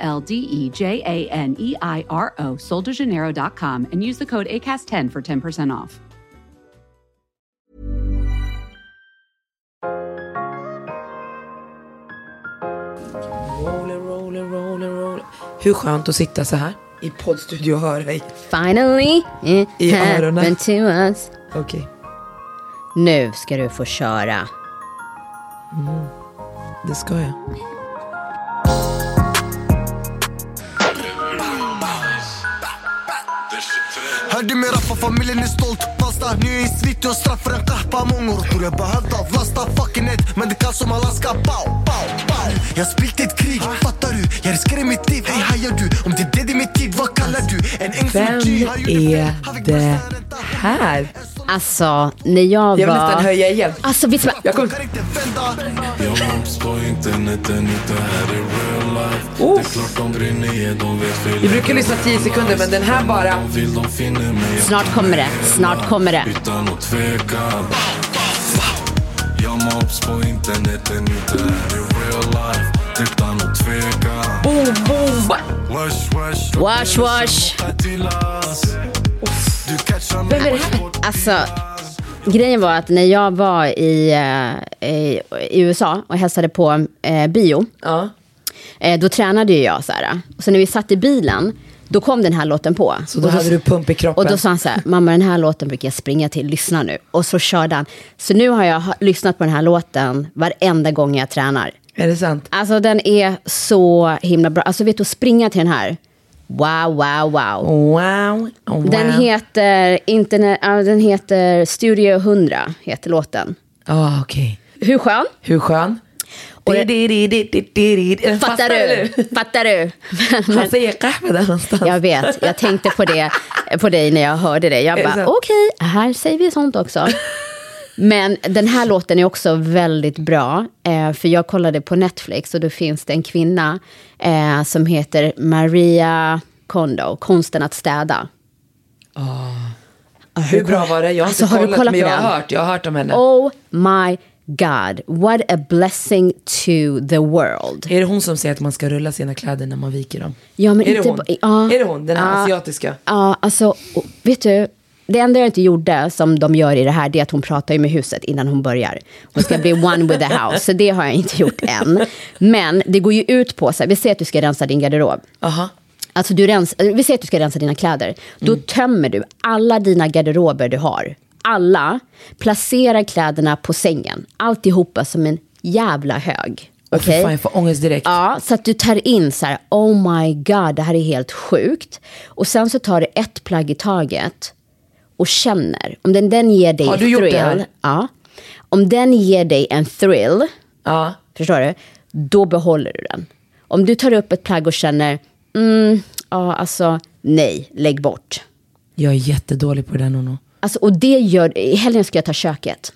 L D E J A N E I R O, soldejaneiro.com, and use the code ACAST10 for 10% off. Rolling, rolling, rolling, rolling. Hur skönt att sitta så här i poddstudio och höra i. Finally it I öronen. happened to us. Okej, Nu ska du få köra. det ska jag. Hörde mig rappa, familjen är stolt Fasta, nu är i svit, jag straffar en kahpa Många tror jag behövde avlasta fucking it Men det kallas som Alaska, pow, pow, pow Jag spilt ett krig, fattar du? Jag riskerar mitt liv, hej hajar du? Om det är det, det är mitt tid, vad kallar du? En äng som Vem är det här? Alltså, när jag Jag vill var... nästan höja igen. Alltså, vet du? Jag kommer... Vågar inte vända Jag mops på interneten, inte här i real life Det Oh. är klart de brinner, ja, de vet fel Vi brukar lyssna 10 sekunder, men den här bara... Snart kommer det. Snart kommer det. Utan att tveka Jag mops på interneten, inte här i real life Utan att tveka Boom, boom! Wash, wash Wash, wash. Till oss Du catchar mig Vem är det här? Alltså, grejen var att när jag var i, eh, i, i USA och hälsade på eh, bio, Ja. eh, då tränade ju jag så här. Och så när vi satt i bilen, då kom den här låten på. Så då och hade du pump i kroppen. Och då sa han så här, mamma den här låten brukar jag springa till, lyssna nu. Och så körde han. Så nu har jag lyssnat på den här låten varenda gång jag tränar. Är det sant? Alltså den är så himla bra. Alltså vet du, att springa till den här. Wow, wow, wow. Wow. oh, wow. Den heter, internet, den heter Studio 100, heter låten. Ja, okej. Hur skön? Hur skön? Fattar du? Fattar du? Han säger kahva där någonstans. Jag vet, jag tänkte på det på dig när jag hörde det. Jag bara, okej, här säger vi sånt också. Men den här låten är också väldigt bra. Eh, för jag kollade på Netflix och då finns det en kvinna eh, som heter Maria Kondo, Konsten att städa. Hur bra var det? Jag har Alltså, inte har kollat, kollat men jag har hört. Jag har hört om henne. Oh my God, what a blessing to the world. Är det hon som säger att man ska rulla sina kläder när man viker dem? Ja, men är, inte det hon? ja. är det hon? Den här Ja. asiatiska? Ja, alltså, vet du, det enda jag inte gjorde som de gör i det här, det är att hon pratar med huset innan hon börjar. Hon ska bli one with the house, så det har jag inte gjort än. Men det går ju ut på, så här, vi säger att du ska rensa din garderob. Aha. Alltså du rens, vi säger att du ska rensa dina kläder. Då tömmer du alla dina garderober du har. Alla. Placerar kläderna på sängen. Alltihopa som en jävla hög. Okej? fan, jag får ångest direkt. Ja, så att du tar in så här, oh my god, det här är helt sjukt. Och sen så tar du ett plagg i taget och känner. Om den, den ger dig Har du en gjort det thrill. här? Ja. Om den ger dig en thrill, Ja. förstår du? Då behåller du den. Om du tar upp ett plagg och känner, mm, ja alltså, nej, lägg bort. Jag är jättedålig på det där, Nono. Alltså, och det gör, i helgen ska jag ta köket.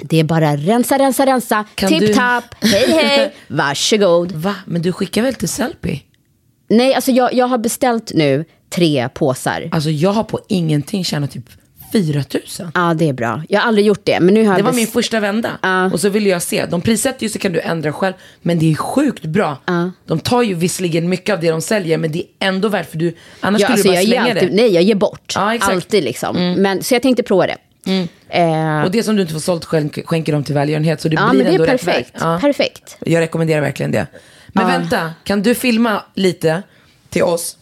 Det är bara rensa, rensa, rensa, Kan du- tipp-tapp, hej hej, varsågod. Va? Men du skickar väl till Sellpy? Nej, alltså jag, jag har beställt nu tre påsar. Alltså jag har på ingenting tjänat typ 4 000. Ja, det är bra. Jag har aldrig gjort det, men nu har Det var min första vända. Ja. Och så ville jag se. De prissätter ju så kan du ändra själv. Men det är sjukt bra. De tar ju visserligen mycket av det de säljer. Men det är ändå värt för du. Annars Ja, skulle alltså du bara slänga alltid, det. Nej, jag ger bort. Ja. Mm. Alltid liksom. Men, så jag tänkte prova det. Eh, Och det som du inte får sålt skänk, skänker de till välgörenhet. Så det ja, blir men det ändå är rätt väg. perfekt. Ja. Perfekt. Jag rekommenderar verkligen det. Men Ja. vänta, kan du filma lite till oss?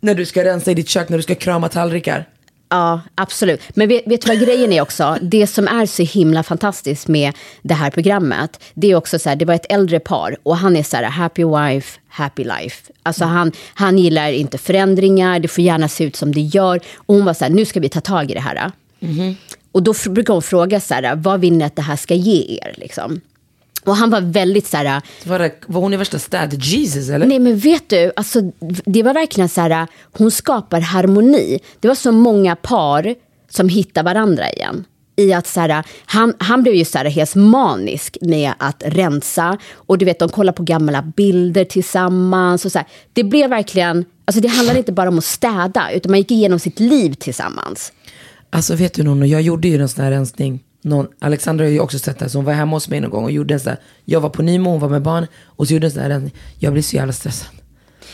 När du ska rensa i ditt kök, när du ska krama tallrikar. Ja, absolut. Men vet, vet du vad grejen är också? Det som är så himla fantastiskt med det här programmet, det är också så här, det var ett äldre par och han är så här, happy wife, happy life. Alltså han, han gillar inte förändringar, det får gärna se ut som det gör. Och hon var så här, nu ska vi ta tag i det här. Och då brukar hon fråga så här, vad vill ni att det här ska ge er? Liksom. Och han var väldigt så här, Var, det, var hon i värsta städ-Jesus eller? Nej men vet du, alltså, det var verkligen så här, hon skapar harmoni. Det var så många par som hittar varandra igen. I att så här, han, han blev ju så här helt manisk med att rensa. Och du vet, de kollar på gamla bilder tillsammans. Och så här. Det blev verkligen, alltså det handlade inte bara om att städa, utan man gick igenom sitt liv tillsammans. Alltså vet du Nono, jag gjorde ju en sån här rensning. Någon, Alexandra har ju också sett det här, så hon var hemma hos mig någon gång och gjorde en sån här. Jag var på Nimo, hon var med barn och så gjorde en sån här. Jag blev så jävla stressad.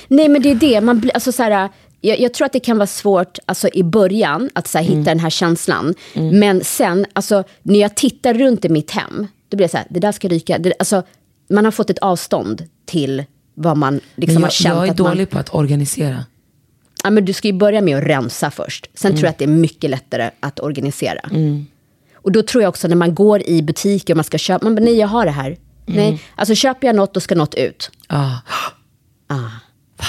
Nej men det är det, man blir, alltså så här, jag, jag tror att det kan vara svårt alltså, i början att så här, hitta den här känslan. Men sen, alltså, när jag tittar runt i mitt hem, då blir det så här, det där ska ryka. Det, alltså, man har fått ett avstånd till vad man liksom Men har jag, känt. jag är att man, dålig på att organisera. ja, men du ska ju börja med att rensa först. Sen tror jag att det är mycket lättare att organisera. Och då tror jag också när man går i butiker och man ska köpa, man bara, nej jag har det här. Nej, alltså köper jag något, då ska något ut. Ah. Ah. Va?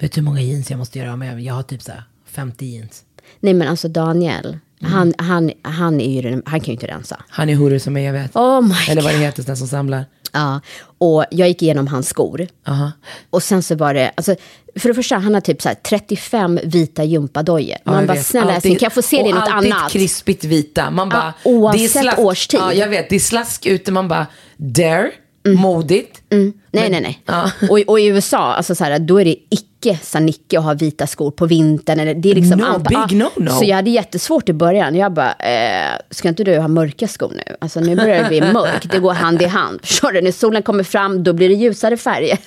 Vet du hur många jeans jag måste göra av med? Jag har typ så här 50 jeans. Nej men alltså Daniel, han, han, han, är ju, han kan ju inte rensa. Han är hurra som mig, jag vet. Oh my Eller vad det heter, den som samlar. Ja, och jag gick igenom hans skor. Aha. Och sen så var det, alltså, för det första, han har typ så här 35 vita gympadojor. Ja, Man jag bara, vet. snälla älskling, kan jag få se det i något alltid annat? krispigt vita. Man bara, oavsett årstid. Ja, jag vet. Det är slask ute. Man bara, there, Mm. modigt. Nej, nej, nej. Ja. Och, och i USA, alltså så här, då är det icke sanicke att ha vita skor på vintern. Eller, det är liksom No, anpa- big no-no. Så jag hade jättesvårt i början. Jag bara, eh, ska inte du ha mörka skor nu? Alltså nu börjar det bli mörkt, det går hand i hand. Förstår du? När solen kommer fram, då blir det ljusare färger.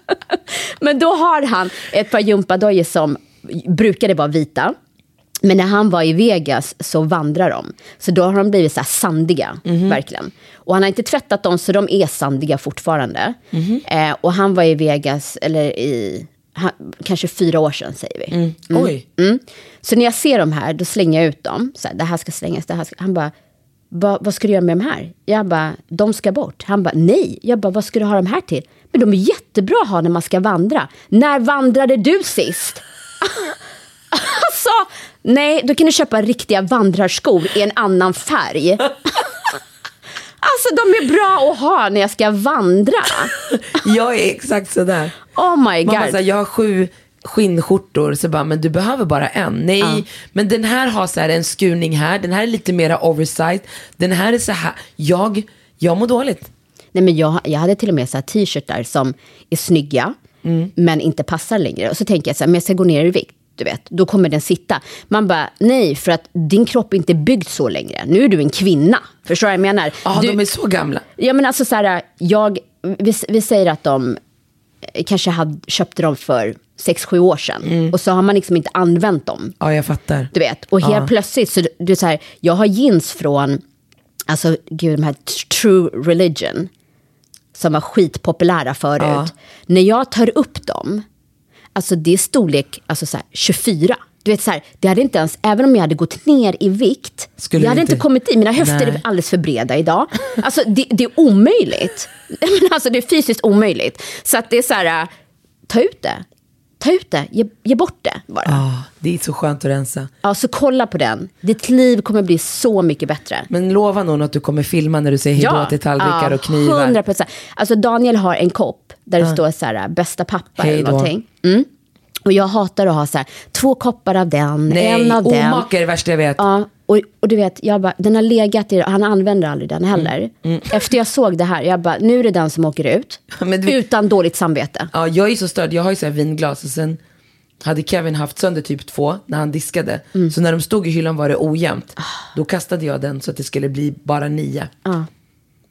Men då har han ett par gympadojor som brukade vara vita. Men när han var i Vegas så vandrar de. Så då har de blivit så sandiga, verkligen. Och han har inte tvättat dem så de är sandiga fortfarande. Eh, och han var i Vegas, eller i, han, kanske fyra år sedan säger vi. Oj. Mm. Så när jag ser de här, då slänger jag ut dem. Så här, det här ska slängas, det här ska... Han bara, "Va- vad ska du göra med de här? Jag bara, de ska bort. Han bara, nej. Jag bara, vad ska du ha de här till? Men de är jättebra att ha när man ska vandra. När vandrade du sist? Alltså, nej, då kan du köpa riktiga vandrarskor i en annan färg. Alltså, de är bra att ha när jag ska vandra. Jag är exakt sådär. Oh my Man bara, god. så här, jag har sju skinnskjortor, så bara, men du behöver bara en. Nej, men den här har så här en skurning här, den här är lite mera oversized, den här är så här, jag, jag mår dåligt. Nej, men jag, jag hade till och med så här t-shirtar som är snygga, men inte passar längre. Och så tänker jag så här, men jag ska gå ner i vikt. Du vet, då kommer den sitta. Man bara, nej, för att din kropp är inte byggd så längre. Nu är du en kvinna. Förstår du vad jag menar? Ja, du, de är så gamla. Ja, men alltså så här, jag, vi, vi säger att de eh, kanske hade, köpte dem för sex sju år sedan. Och så har man liksom inte använt dem. Ja, jag fattar. Du vet, och helt plötsligt, så du är så här, jag har jeans från, alltså gud, de här True Religion, som var skitpopulära förut. Ja. När jag tar upp dem, alltså det är storlek alltså så här, 24. Du vet så här, det hade inte ens, även om jag hade gått ner i vikt, Skulle jag hade inte- inte kommit i, mina höfter Nej. är alldeles för breda idag. Alltså det, det är omöjligt. Men alltså det är fysiskt omöjligt. Så att det är så här, ta ut det. Ta ut det, ge, ge bort det bara. Ja, det är så skönt att rensa. Ja, så kolla på den. Ditt liv kommer bli så mycket bättre. Men lova någon att du kommer filma när du säger hejdå till tallrikar och knivar. 100 procent. Alltså Daniel har en kopp där det står så här, bästa pappa Hej eller någonting. Mm. Och jag hatar att ha så här, två koppar av den, Nej, en av den. omaka är det värsta jag vet. Ja, och, och du vet, jag bara, den har legat i, han använder aldrig den heller. Mm, Efter jag såg det här, jag bara, nu är det den som åker ut. Du- Utan dåligt samvete. Ja, jag är så störd. Jag har ju så här vinglas och sen hade Kevin haft sönder typ två när han diskade. Mm. Så när de stod i hyllan var det ojämnt. Då kastade jag den så att det skulle bli bara nio. Ja.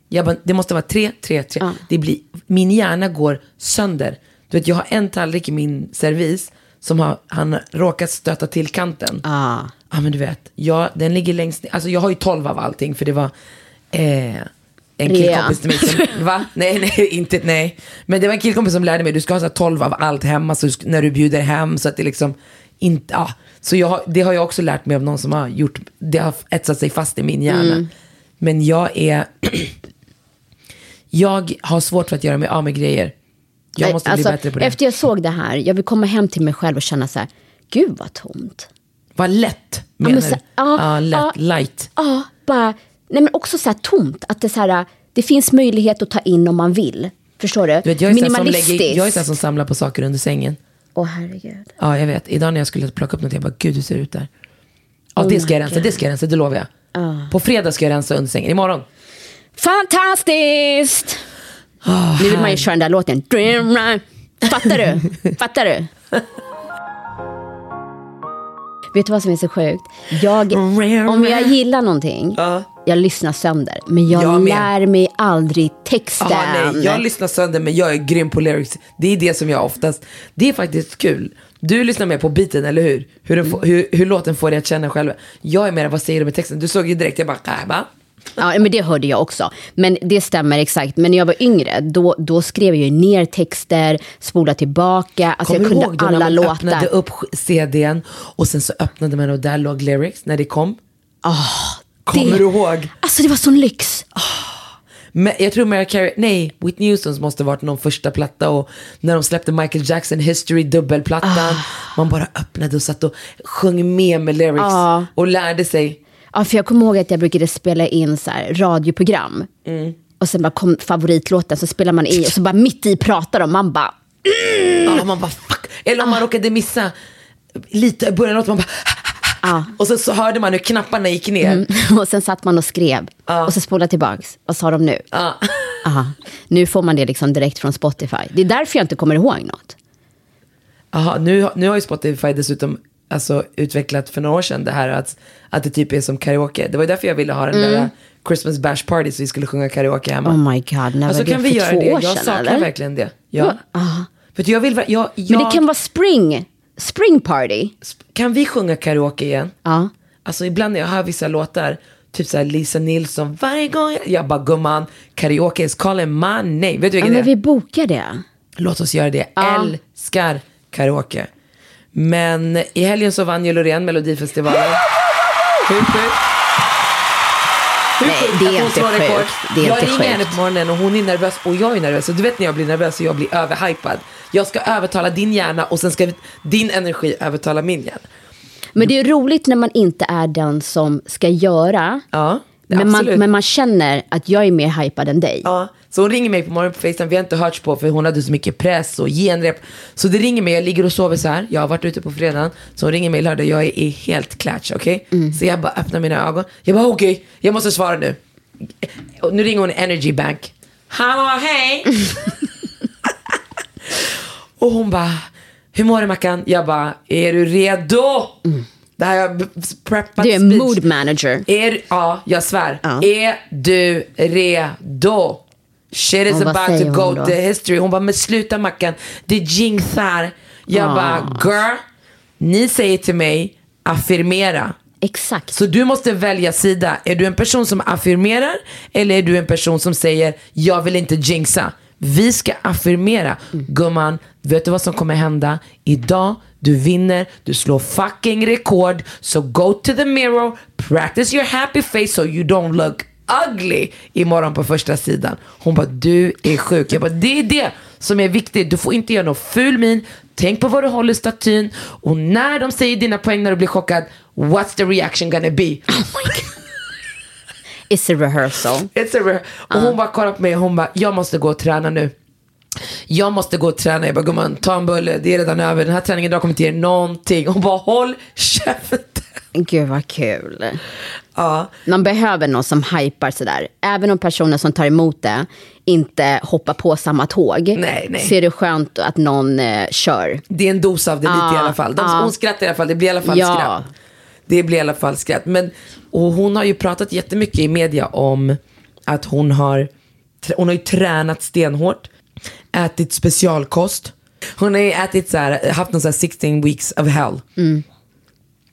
Jag bara, det måste vara tre, tre, tre. Det blir, min hjärna går sönder. Du vet, jag har en tallrik i min servis som har, han råkat stöta till kanten. Ah. Ja, men du vet, jag, den ligger längst ner. Alltså jag har ju tolv av allting för det var eh, en killkompis till mig som, va? Nej, nej, inte, nej. Men det var en killkompis som lärde mig, du ska ha så här 12 av allt hemma så när du bjuder hem så att det liksom inte, ja. Så jag, det har jag också lärt mig av någon som har gjort, det har etsat sig fast i min hjärna. Men jag är, jag har svårt för att göra mig av med grejer. Jag måste Alltså, bli bättre på det. Efter jag såg det här, jag vill komma hem till mig själv och känna så här, gud vad tomt. Vad lätt, men menar så- du? ja, ja, lätt, ja. light. Ja, bara, nej men också så här tomt. Att det, så här, Det finns möjlighet att ta in om man vill. Förstår du? Du vet, jag är Minimalistiskt. lägger, jag är sån som samlar på saker under sängen. Åh herregud. Ja, jag vet. Idag när jag skulle plocka upp något, jag bara, gud hur ser det ut där? Ja, det ska jag rensa, det ska jag rensa, det lovar jag. På fredag ska jag rensa under sängen, imorgon. Fantastiskt! Nu vill man ju köra den där låten. Fattar du? Fattar du? Vet du vad som är så sjukt? Jag, om jag gillar någonting, jag lyssnar sönder. Men jag, Jag lär mig aldrig texten. Aha, nej, jag lyssnar sönder men jag är grym på lyrics. Det är det som jag oftast, det är faktiskt kul. Du lyssnar mer på beaten, eller hur? Hur, den får, hur, hur låten får dig att känna själv. Jag är mer, vad säger du med texten? Du såg ju direkt, jag bara, äh, va? Ja, men det hörde jag också. Men det stämmer exakt. Men när jag var yngre, då, då skrev jag ner texter, spola tillbaka. Alltså Kommer jag kunde ihåg då alla när man låtar. öppnade upp CDn och sen så öppnade man och där låg lyrics när det kom? Kommer det- du ihåg? Alltså det var sån lyx. Men jag tror Mariah Carey, nej, Whitney Houstons måste varit någon första platta och när de släppte Michael Jackson History dubbelplattan, man bara öppnade och satt och sjöng med med lyrics Ah. och lärde sig. Ja, för jag kommer ihåg att jag brukade spela in så här radioprogram. Mm. Och sen bara kom favoritlåten, så spelar man i och så bara mitt i pratar de. Man bara, Ja, man bara fuck. Eller om man råkade missa lite i början av man bara och så, så hörde man hur knapparna gick ner. och sen satt man och skrev. Och så spolade tillbaks. Vad sa de nu? Ja. Aha. Nu får man det liksom direkt från Spotify. Det är därför jag inte kommer ihåg något. Aha, nu, nu har ju Spotify dessutom alltså, utvecklat för några år sedan det här att, att det typ är som karaoke. Det var därför jag ville ha den där Christmas bash party så vi skulle sjunga karaoke hemma. Mm. Oh my god, när alltså var det? kan vi För göra två det? år Jag sedan, saknar eller? verkligen det. Ja. För att jag vill, jag, jag, Men det kan vara spring. Spring party. kan vi sjunga karaoke igen? Ja. Alltså ibland när jag hör vissa låtar, typ såhär Lisa Nilsson, varje gång jag, jag bara gumman, karaoke is calling my name. Vet du ja vilken det men är? vi bokar det. Låt oss göra det. Ja. Älskar karaoke. Men i helgen så vann ju Loreen Melodifestivalen. Hur sjukt? Nej, det är inte sjukt. Det är jag inte ringer sjukt. henne på morgonen och hon är nervös och jag är nervös. Och du vet när jag blir nervös och jag blir överhypad. Jag ska övertala din hjärna och sen ska din energi övertala min hjärna. Men det är roligt när man inte är den som ska göra. Ja, Men man, men man känner att jag är mer hypad än dig. Ja, så hon ringer mig på morgonen på Facetime, vi har inte hörts på för hon hade så mycket press och genrep. Så det ringer mig, jag ligger och sover så här. jag har varit ute på fredagen. Så hon ringer mig lördag, jag är, är helt klatsch, okej? Så jag bara öppnar mina ögon, jag bara okej, jag måste svara nu. Och nu ringer hon Energy Bank. Hallå, hej! och hon bara, hur mår du Mackan? Jag bara, är du redo? Det här jag preppat Du är speech. mood manager. Är, ja, jag svär. Ja. Är du redo? Shit is about to go to history. Hon bara, men sluta Mackan, det jinxar. Jag Ah. bara, girl, ni säger till mig, affirmera. Exakt. Så du måste välja sida. Är du en person som affirmerar eller är du en person som säger, jag vill inte jinxa. Vi ska affirmera. Gumman, vet du vad som kommer hända? Idag, du vinner, du slår fucking rekord. So go to the mirror, practice your happy face so you don't look ugly imorgon på första sidan. Hon bara, du är sjuk. Jag bara, det är det som är viktigt. Du får inte göra någon ful min. Tänk på vad du håller statyn. Och när de säger dina poäng när du blir chockad, what's the reaction gonna be? It's a rehearsal. It's a rare. Och hon bara kollar på mig hon bara, jag måste gå och träna nu. Jag måste gå och träna. Jag bara, gumman, ta en bulle, det är redan över. Den här träningen idag kommer inte ge er någonting. Hon bara, håll käften. Gud vad kul. Ja. Man behöver någon som hypar sådär. Även om personen som tar emot det inte hoppar på samma tåg. Nej, nej. Så är det skönt att någon eh, kör. Det är en dos av det lite i Ja, alla fall. De, ja. Hon skrattar i alla fall, det blir i alla fall Ja. skratt. Det blir i alla fall skratt. Men, och hon har ju pratat jättemycket i media om att hon har, hon har ju tränat stenhårt, ätit specialkost. Hon har ju ätit så här, haft någon så här 16 weeks of hell.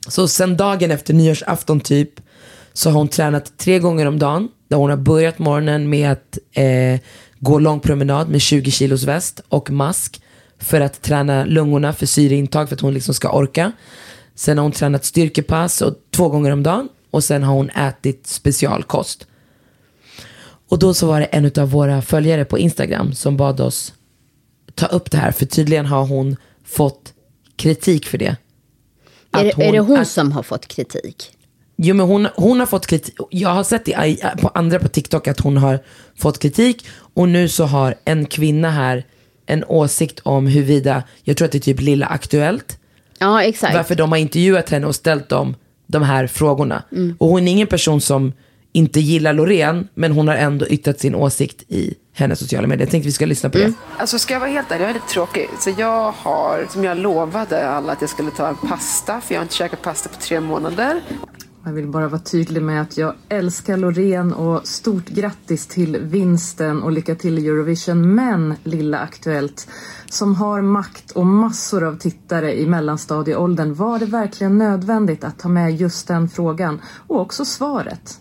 Så sen dagen efter nyårsafton typ så har hon tränat tre gånger om dagen. Där hon har börjat morgonen med att eh, gå lång promenad med 20 kilos väst och mask. För att träna lungorna för syreintag för att hon liksom ska orka. Sen har hon tränat styrkepass och, två gånger om dagen. Och sen har hon ätit specialkost. Och då så var det en av våra följare på Instagram som bad oss ta upp det här. För tydligen har hon fått kritik för det. Är, det- är det hon att- som har fått kritik? Jo men hon, hon har fått kritik, jag har sett i, på andra på TikTok att hon har fått kritik och nu så har en kvinna här en åsikt om huruvida, jag tror att det är typ Lilla Aktuellt, Ja, exakt. varför de har intervjuat henne och ställt dem de här frågorna. Mm. Och hon är ingen person som inte gillar Loreen, men hon har ändå yttrat sin åsikt i hennes sociala medier. Jag tänkte vi ska lyssna på Mm. det. Alltså ska jag vara helt ärlig, jag är lite tråkig. Så jag har, som jag lovade alla att jag skulle ta en pasta, för jag har inte käkat pasta på tre månader. Jag vill bara vara tydlig med att jag älskar Loreen och stort grattis till vinsten och lycka till i Eurovision. Men Lilla Aktuellt, som har makt och massor av tittare i mellanstadieåldern, var det verkligen nödvändigt att ta med just den frågan? Och också svaret.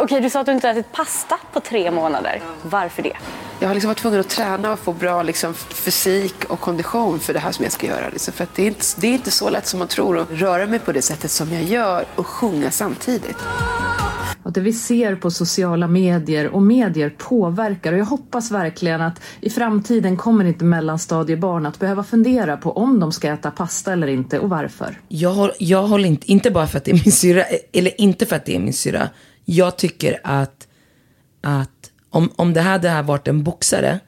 Okej, du sa att du inte ätit pasta på tre månader. Varför det? Jag har liksom varit tvungen att träna och få bra liksom, fysik och kondition för det här som jag ska göra. Liksom. För att det, är inte, det är inte så lätt som man tror att röra mig på det sättet som jag gör och sjunga samtidigt. Att det vi ser på sociala medier och medier påverkar och jag hoppas verkligen att i framtiden kommer inte mellanstadiebarn att behöva fundera på om de ska äta pasta eller inte och varför. Jag, jag håller inte, inte bara för att det är min syra, eller inte för att det är min syra. Jag tycker att, att om, om det hade här varit en boxare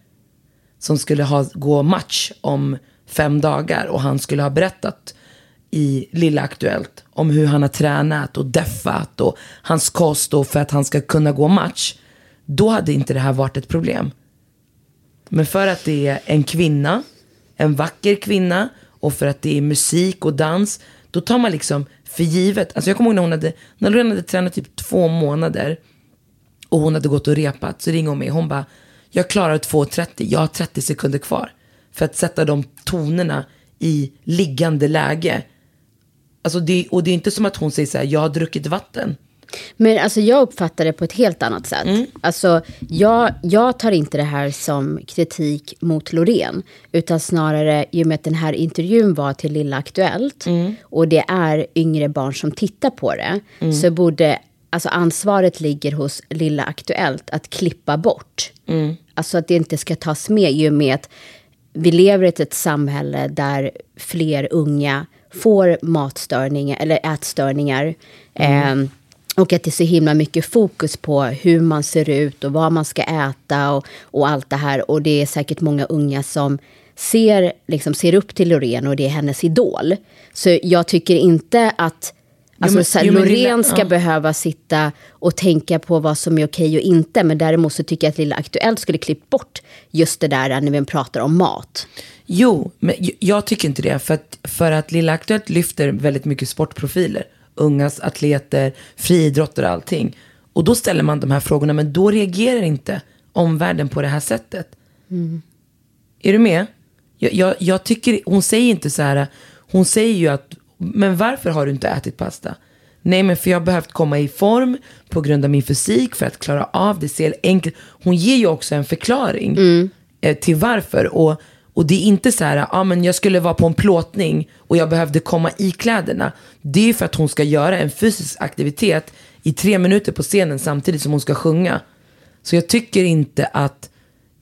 som skulle ha, gå match om fem dagar och han skulle ha berättat i Lilla Aktuellt om hur han har tränat och deffat och hans kost och för att han ska kunna gå match. Då hade inte det här varit ett problem. Men för att det är en kvinna, en vacker kvinna och för att det är musik och dans, då tar man liksom för givet. Alltså jag kommer ihåg när hon hade, när Loreen hade tränat typ två månader och hon hade gått och repat, så ringer hon mig. Hon bara, jag klarar 2.30, jag har 30 sekunder kvar. För att sätta de tonerna i liggande läge. Alltså det, och det är inte som att hon säger så här, jag har druckit vatten. Men alltså jag uppfattar det på ett helt annat sätt. Mm. Alltså jag, jag tar inte det här som kritik mot Loreen. Utan snarare, i och med att den här intervjun var till Lilla Aktuellt. Mm. Och det är yngre barn som tittar på det. Mm. Så borde, alltså ansvaret ligger hos Lilla Aktuellt att klippa bort. Mm. Alltså att det inte ska tas med i och med att vi lever i ett samhälle där fler unga får matstörningar eller ätstörningar. Mm. Eh, och att det är så himla mycket fokus på hur man ser ut och vad man ska äta och, och allt det här. Och det är säkert många unga som ser, liksom, ser upp till Loreen och det är hennes idol. Så jag tycker inte att Alltså, men- jo, men Loreen lilla- ska ja. behöva sitta och tänka på vad som är okej och inte. Men däremot så tycker jag att Lilla Aktuellt skulle klippt bort just det där när vi pratar om mat. Jo, men jag tycker inte det. För att, för att Lilla Aktuellt lyfter väldigt mycket sportprofiler. Ungas atleter, friidrottare och allting. Och då ställer man de här frågorna, men då reagerar inte omvärlden på det här sättet. Är du med? Jag, jag, jag tycker, hon säger inte så här, hon säger ju att, men varför har du inte ätit pasta? Nej men för jag har behövt komma i form på grund av min fysik för att klara av det. Ser enkelt. Hon ger ju också en förklaring eh, till varför. Och, och det är inte så här, ja ah, men jag skulle vara på en plåtning och jag behövde komma i kläderna. Det är ju för att hon ska göra en fysisk aktivitet i tre minuter på scenen samtidigt som hon ska sjunga. Så jag tycker inte att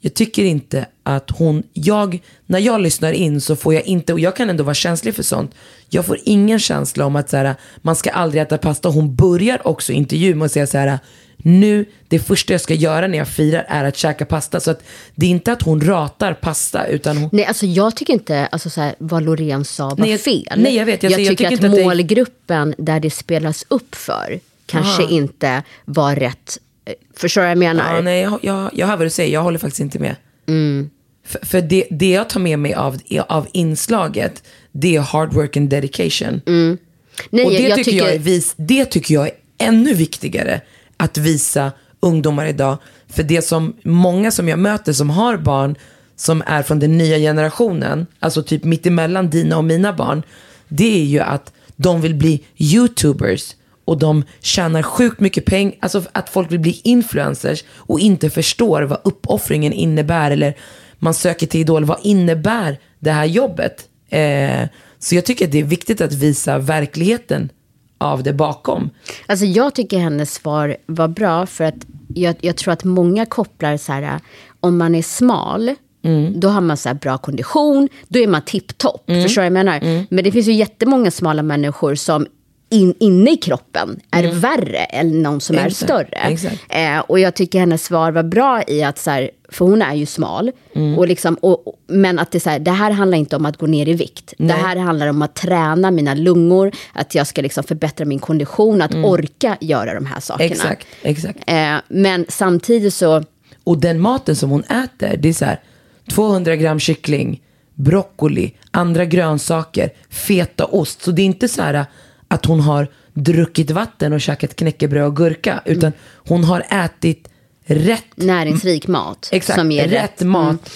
jag tycker inte att hon, jag, när jag lyssnar in så får jag inte, och jag kan ändå vara känslig för sånt, jag får ingen känsla om att så här, man ska aldrig äta pasta. Hon börjar också intervjun med att säga så här, nu, det första jag ska göra när jag firar är att käka pasta. Så att det är inte att hon ratar pasta, utan hon, Nej, alltså jag tycker inte alltså så här, vad Loreen sa var Nej, fel. nej, jag vet. Jag- jag jag tycker tycker att inte att det- målgruppen där det spelas upp för kanske Aha. inte var rätt. Förstår du vad jag menar? Ja, nej, jag, jag, jag hör vad du säger, jag håller faktiskt inte med. För, för det, det jag tar med mig av, av inslaget, det är hard work and dedication. Nej, och det, jag tycker jag är vis, det tycker jag är ännu viktigare att visa ungdomar idag. För det som många som jag möter som har barn som är från den nya generationen, alltså typ mittemellan dina och mina barn, det är ju att de vill bli YouTubers och de tjänar sjukt mycket pengar, alltså att folk vill bli influencers och inte förstår vad uppoffringen innebär eller man söker till Idol, vad innebär det här jobbet? Eh, så jag tycker att det är viktigt att visa verkligheten av det bakom. Alltså jag tycker hennes svar var bra för att jag, jag tror att många kopplar så här, om man är smal, Mm. då har man så bra kondition, då är man tipptopp. Förstår du vad jag menar? Mm. Men det finns ju jättemånga smala människor som in, inne i kroppen är värre än någon som är Mm. Exakt, större. exakt. Eh, och jag tycker hennes svar var bra i att så här, för hon är ju smal. Mm. Och liksom, och, men att det, är så här, det här handlar inte om att gå ner i vikt. Det här handlar om att träna mina lungor, att jag ska liksom förbättra min kondition, att orka göra de här sakerna. Mm. Exakt, exakt. Eh, men samtidigt så, Och den maten som hon äter, det är så här 200 gram kyckling, broccoli, andra grönsaker, fetaost. Så det är inte så här att hon har druckit vatten och käkat knäckebröd och gurka, utan hon har ätit rätt näringsrik mat. Exakt, som ger rätt, rätt. Mm. mat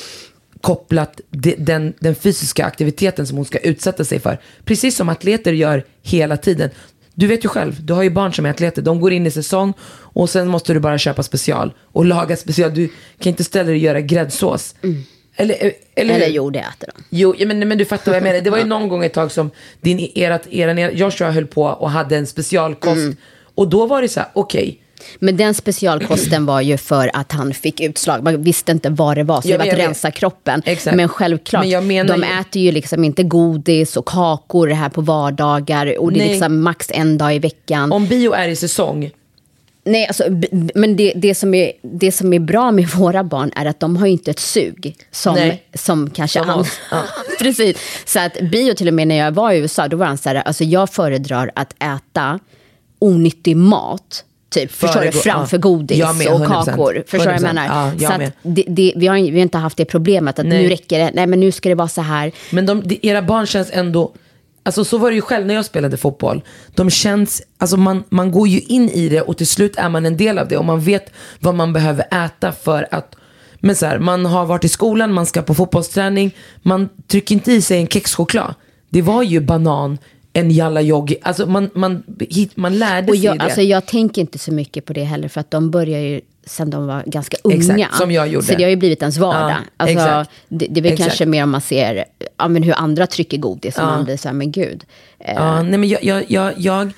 kopplat de, den, den fysiska aktiviteten som hon ska utsätta sig för. Precis som atleter gör hela tiden. Du vet ju själv, du har ju barn som är atleter. De går in i säsong och sen måste du bara köpa special och laga special. Du kan inte ställa dig och göra gräddsås. Eller, eller. Eller hur? jo, det äter de. Jo, ja, men, men du fattar vad jag menar. Det var ju någon gång ett tag som din, erat, eran, Joshua höll på och hade en specialkost. Mm. Och då var det så här, okej. Men den specialkosten var ju för att han fick utslag. Man visste inte vad det var, så Ja, det var att vet. rensa kroppen. Exakt. Men självklart, Men de ju- äter ju liksom inte godis och kakor här på vardagar. Och det är Nej. liksom max en dag i veckan. Om bio är i säsong, Nej, alltså, men det, det, som är, det som är bra med våra barn är att de har inte ett sug som, Nej. som kanske oss, ja. Precis. Så att bio till och med när jag var i USA, då var han så här, alltså jag föredrar att äta onyttig mat. Typ, förstår du? Framför ja. godis med, och 100%. kakor. Förstår du vad jag 100%. menar? Ja, jag så med. att det, det, vi, har, vi har inte haft det problemet att Nej. nu räcker det, nej men nu ska det vara så här. Men de, de, era barn känns ändå, alltså så var det ju själv när jag spelade fotboll. De känns, alltså man, man går ju in i det och till slut är man en del av det och man vet vad man behöver äta för att men så här, man har varit i skolan, man ska på fotbollsträning, man trycker inte i sig en kexchoklad. Det var ju banan, en jalla yogi, alltså man, man, hit, man lärde Och sig jag, det. alltså, jag tänker inte så mycket på det heller, för att de börjar ju sen de var ganska unga. Exakt, som jag gjorde. Så det har ju blivit ens vardag. Ja, alltså, exakt. det, det är väl Exakt. kanske mer om man ser ja, men hur andra trycker godis, som Ja. man blir så här, men gud. Ja, nej men jag, jag, jag, jag,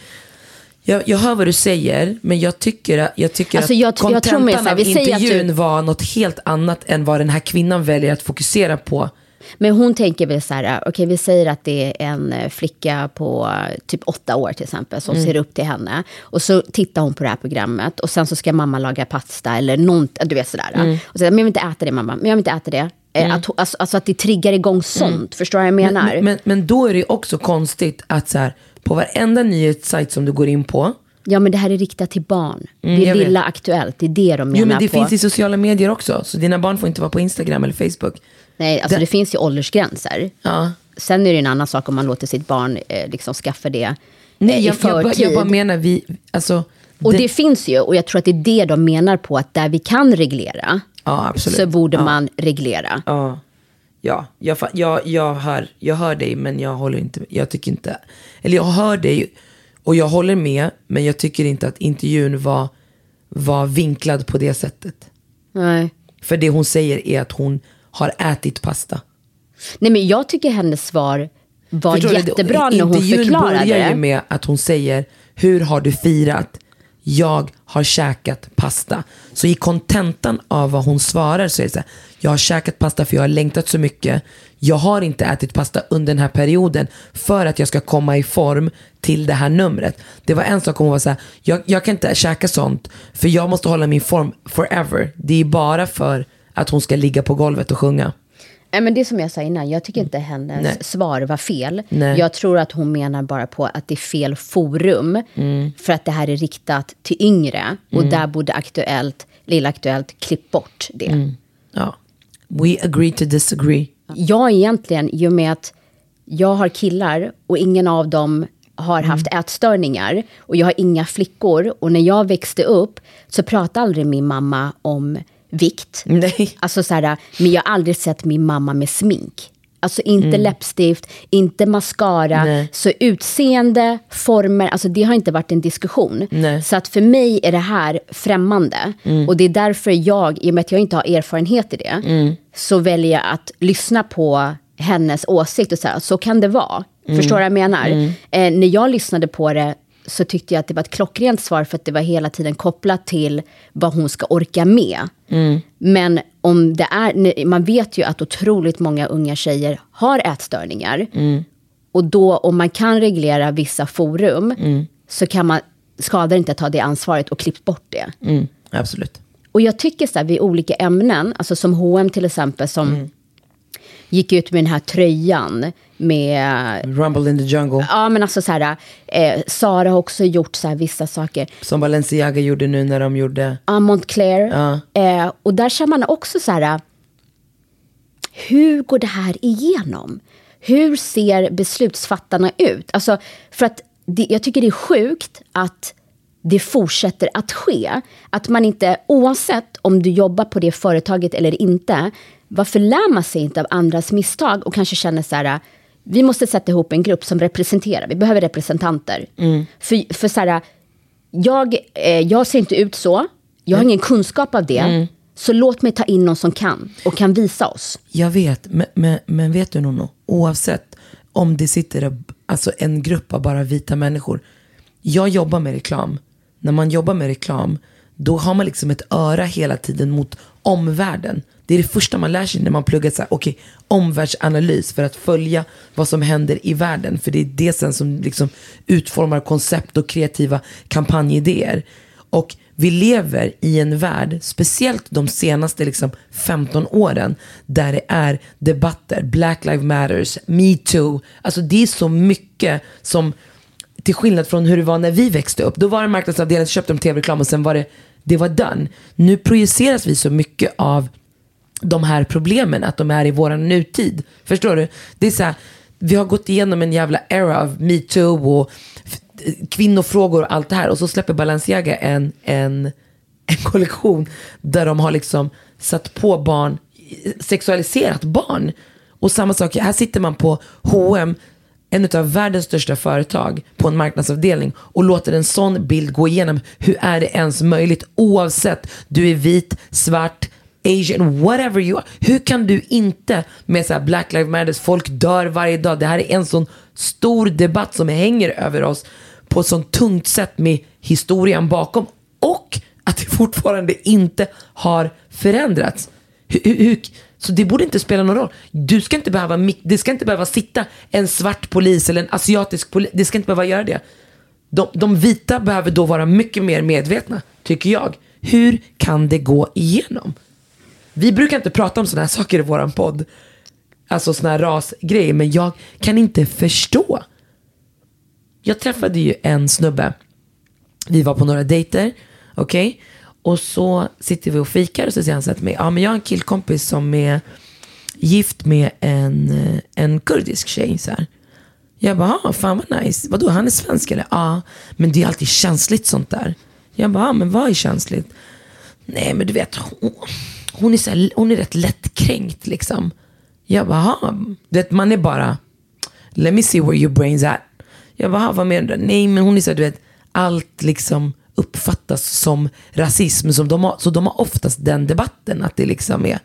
jag, jag hör vad du säger, men jag tycker, att- jag tycker Alltså, att jag- jag tror mer kontentan så här, av att du- intervjun var något helt annat än vad den här kvinnan väljer att fokusera på. Men hon tänker väl så här, okej vi säger att det är en eh, flicka på eh, typ åtta år till exempel som Mm. ser upp till henne. Och så tittar hon på det här programmet och sen så ska mamma laga pasta eller något, du vet sådär. Mm. Och så, men jag vill inte äta det mamma, men jag vill inte äta det. Eh, Att, hon- alltså, alltså att det triggar igång sånt, förstår du vad jag menar? Mm. Men, men, men då är det också konstigt att så här, på varenda nyhetssajt som du går in på, Ja, men det här är riktat till barn. Mm, det är jag vet. Lilla Aktuellt, det är det de menar jo men det på. finns i sociala medier också, så dina barn får inte vara på Instagram eller Facebook. Nej, alltså Det- det finns ju åldersgränser. Ja. Sen är det en annan sak om man låter sitt barn eh, liksom skaffa det eh, Nej, i jag, jag, bara- förtid. jag bara menar vi, alltså. Och det- det finns ju, och jag tror att det är det de menar på, att där vi kan reglera, ja, så borde ja. man reglera. Ja, ja jag, jag, jag, hör, jag hör dig men jag håller inte, jag tycker inte, eller jag hör dig och jag håller med men jag tycker inte att intervjun var, var vinklad på det sättet. Nej. För det hon säger är att hon har ätit pasta. Nej, men jag tycker hennes svar var Förstår du? jättebra när hon Intervjun förklarade börjar ju med att hon säger, hur har du firat? Jag har käkat pasta. Så i kontentan av vad hon svarar så är det så här, jag har käkat pasta för jag har längtat så mycket. Jag har inte ätit pasta under den här perioden för att jag ska komma i form till det här numret. Det var en sak hon var så här, jag, jag kan inte käka sånt för jag måste hålla min form forever. Det är bara för att hon ska ligga på golvet och sjunga. Nej, men det som jag sa innan, jag tycker inte hennes Nej. svar var fel. Nej. Jag tror att hon menar bara på att det är fel forum. Mm. För att det här är riktat till yngre. Och där borde Aktuellt, Lilla Aktuellt, klipp bort det. Mm. Ja. We agree to disagree. Jag egentligen, i och med att jag har killar och ingen av dem har Mm. haft ätstörningar och jag har inga flickor. Och när jag växte upp så pratade aldrig min mamma om vikt. Nej. Alltså så här, men jag har aldrig sett min mamma med smink. Alltså inte läppstift, inte mascara. Mm. Nej. Så utseende, former, alltså det har inte varit en diskussion. Nej. Mm. Så att för mig är det här främmande. Och det är därför jag, i och med att jag inte har erfarenhet i det, Mm. så väljer jag att lyssna på hennes åsikt och säga, så kan det vara. Mm. Förstår du vad jag menar? Eh, när jag lyssnade på det så tyckte jag att det var ett klockrent svar för att det var hela tiden kopplat till vad hon ska orka med. Men om det är, man vet ju att otroligt många unga tjejer har ätstörningar. Och då om man kan reglera vissa forum Mm. så kan man, skadar inte att ta det ansvaret och klippt bort det. Mm, absolut. Och jag tycker så här, vid olika ämnen, alltså som H&M till exempel, som Mm. gick ut med den här tröjan med... Rumble in the jungle. Ja, men alltså så här, eh, Sara har också gjort så här vissa saker. Som Balenciaga gjorde nu när de gjorde... Ja, Montclair. Ja. Eh, och där känner man också så här, hur går det här igenom? Hur ser beslutsfattarna ut? Alltså, för att det, jag tycker det är sjukt att det fortsätter att ske. Att man inte, oavsett om du jobbar på det företaget eller inte, varför lär man sig inte av andras misstag och kanske känner så här, vi måste sätta ihop en grupp som representerar, vi behöver representanter. För, för så här, jag, eh, jag ser inte ut så, jag har ingen kunskap av det, så låt mig ta in någon som kan och kan visa oss. Jag vet, men, men, men vet du Nono? Oavsett om det sitter alltså en grupp av bara vita människor. Jag jobbar med reklam. När man jobbar med reklam, då har man liksom ett öra hela tiden mot omvärlden. Det är det första man lär sig när man pluggar så här, okej, omvärldsanalys för att följa vad som händer i världen. För det är det sen som liksom utformar koncept och kreativa kampanjidéer. Och vi lever i en värld, speciellt de senaste liksom 15 åren, där det är debatter, Black Lives Matters, metoo. Alltså det är så mycket som, till skillnad från hur det var när vi växte upp. Då var det marknadsavdelningen, köpte de tv-reklam och sen var det, det var done. Nu projiceras vi så mycket av de här problemen, att de är i våran nutid. Förstår du? Det är så här, vi har gått igenom en jävla era av metoo och kvinnofrågor och allt det här. Och så släpper Balenciaga en, en, en kollektion där de har liksom satt på barn, sexualiserat barn. Och samma sak, här sitter man på H&M en av världens största företag på en marknadsavdelning och låter en sån bild gå igenom. Hur är det ens möjligt oavsett du är vit, svart, asian, whatever you are. Hur kan du inte med så här Black Lives Matters, folk dör varje dag. Det här är en sån stor debatt som hänger över oss på ett sånt tungt sätt med historien bakom. Och att det fortfarande inte har förändrats. Hur, hur, hur, så det borde inte spela någon roll. Du ska inte behöva, det ska inte behöva sitta en svart polis eller en asiatisk polis. Det ska inte behöva göra det. De, de vita behöver då vara mycket mer medvetna, tycker jag. Hur kan det gå igenom? Vi brukar inte prata om sådana här saker i våran podd. Alltså sådana här rasgrejer. Men jag kan inte förstå. Jag träffade ju en snubbe. Vi var på några dejter. Okej. Och så sitter vi och fikar och så säger han så här till mig. Ja men jag har en killkompis som är gift med en, eh, en kurdisk tjej. Så här. Jag bara, ah, fan vad nice. Vadå, han är svensk eller? Ja, men det är alltid känsligt sånt där. Jag bara, ah, men vad är känsligt? Nej, men du vet, hon, hon, är, så här, hon är rätt lättkränkt liksom. Jag bara, ah, du vet, man är bara, let me see where your brain's at. Jag bara, vad menar du? Nej, men hon är så här, du vet, allt liksom uppfattas som rasism. Så de har, så de har oftast den debatten, att det liksom är.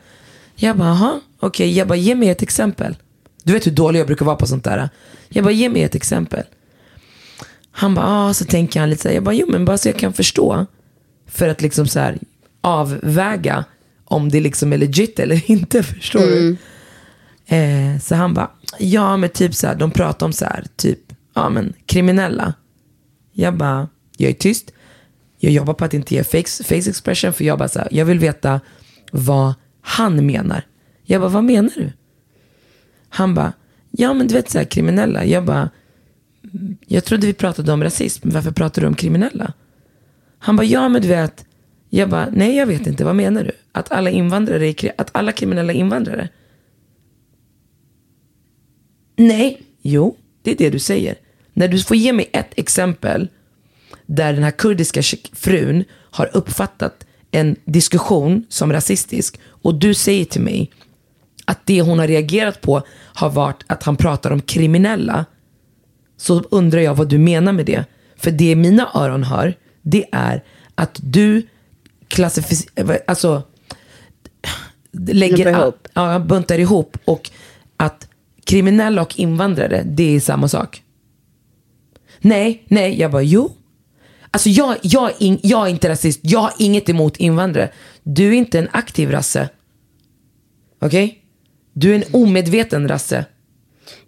Jag bara, aha, okej, jag bara, ge mig ett exempel. Du vet hur dålig jag brukar vara på sånt där. Jag bara, ge mig ett exempel. Han bara, ah, så tänker han lite så här. Jag bara, jo men bara så jag kan förstå. För att liksom så här avväga om det liksom är legit eller inte, förstår du? Eh, så han bara, ja men typ så här, de pratar om så här, typ, ja men kriminella. Jag bara, jag är tyst. Jag jobbar på att inte ge face, face expression för jag bara så här, jag vill veta vad han menar. Jag bara, vad menar du? Han bara, ja men du vet så här kriminella. Jag bara, jag trodde vi pratade om rasism, varför pratar du om kriminella? Han bara, ja men du vet. Jag bara, nej jag vet inte, vad menar du? Att alla invandrare är, att alla kriminella är invandrare? Nej, jo, det är det du säger. När du får ge mig ett exempel där den här kurdiska frun har uppfattat en diskussion som rasistisk och du säger till mig att det hon har reagerat på har varit att han pratar om kriminella så undrar jag vad du menar med det. För det mina öron hör, det är att du klassificerar, alltså lägger, ihop. Ja, buntar ihop och att kriminella och invandrare, det är samma sak. Nej, nej, jag bara jo. Alltså jag, jag, in, jag är inte rasist, jag har inget emot invandrare. Du är inte en aktiv rasse. Okej? Du är en omedveten rasse.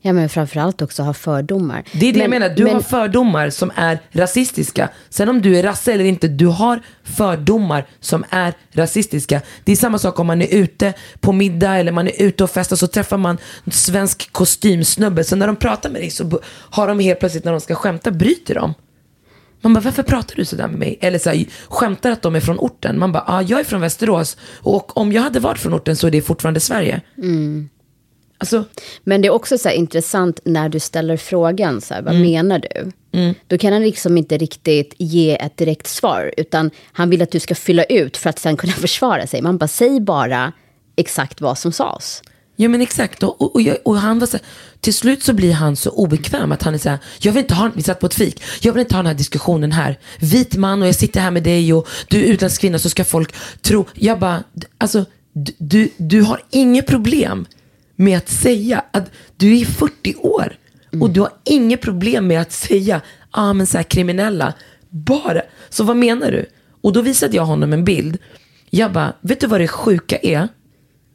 Ja, men framförallt också ha fördomar. Det är det jag Men- menar, du men- har fördomar som är rasistiska. Sen om du är rasse eller inte, du har fördomar som är rasistiska. Det är samma sak om man är ute på middag eller man är ute och festar så träffar man en svensk kostymsnubbe. Så när de pratar med dig så har de helt plötsligt när de ska skämta bryter de. Man bara, varför pratar du sådär med mig? Eller så här, skämtar att de är från orten. Man bara, ah, jag är från Västerås. Och om jag hade varit från orten så är det fortfarande Sverige. Alltså, Men det är också så intressant när du ställer frågan, så här, vad menar du? Då kan han liksom inte riktigt ge ett direkt svar, utan han vill att du ska fylla ut för att sen kunna försvara sig. Man bara, säg bara exakt vad som sades. Ja men exakt. Och, och, och, jag, och han var så här, till slut så blir han så obekväm att han är så här, jag vill inte ha, vi satt på ett fik, jag vill inte ha den här diskussionen här. Vit man och jag sitter här med dig och du är utländsk kvinna så ska folk tro. Jag bara, alltså du, du, har inget problem med att säga att du är 40 år och du har inget problem med att säga, ah, men så här kriminella, bara. Så vad menar du? Och då visade jag honom en bild. Jag bara, vet du vad det sjuka är?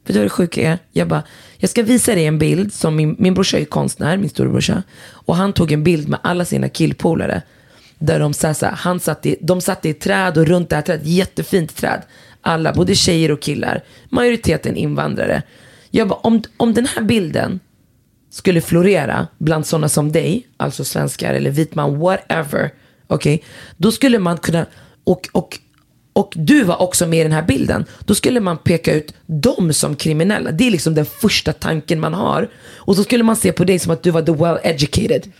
Vet du vad det sjuka är? Jag bara, jag ska visa dig en bild som min, min brorsa är konstnär, min storebrorsa. Och han tog en bild med alla sina killpolare. Där de, så här, så han satt i, de satt i ett träd och runt det här trädet, jättefint träd. Alla, både tjejer och killar. Majoriteten invandrare. Jag bara, om, om den här bilden skulle florera bland sådana som dig, alltså svenskar eller vit man, whatever, okej, då skulle man kunna, och, och, och du var också med i den här bilden, då skulle man peka ut dem som kriminella. Det är liksom den första tanken man har. Och så skulle man se på dig som att du var the well educated.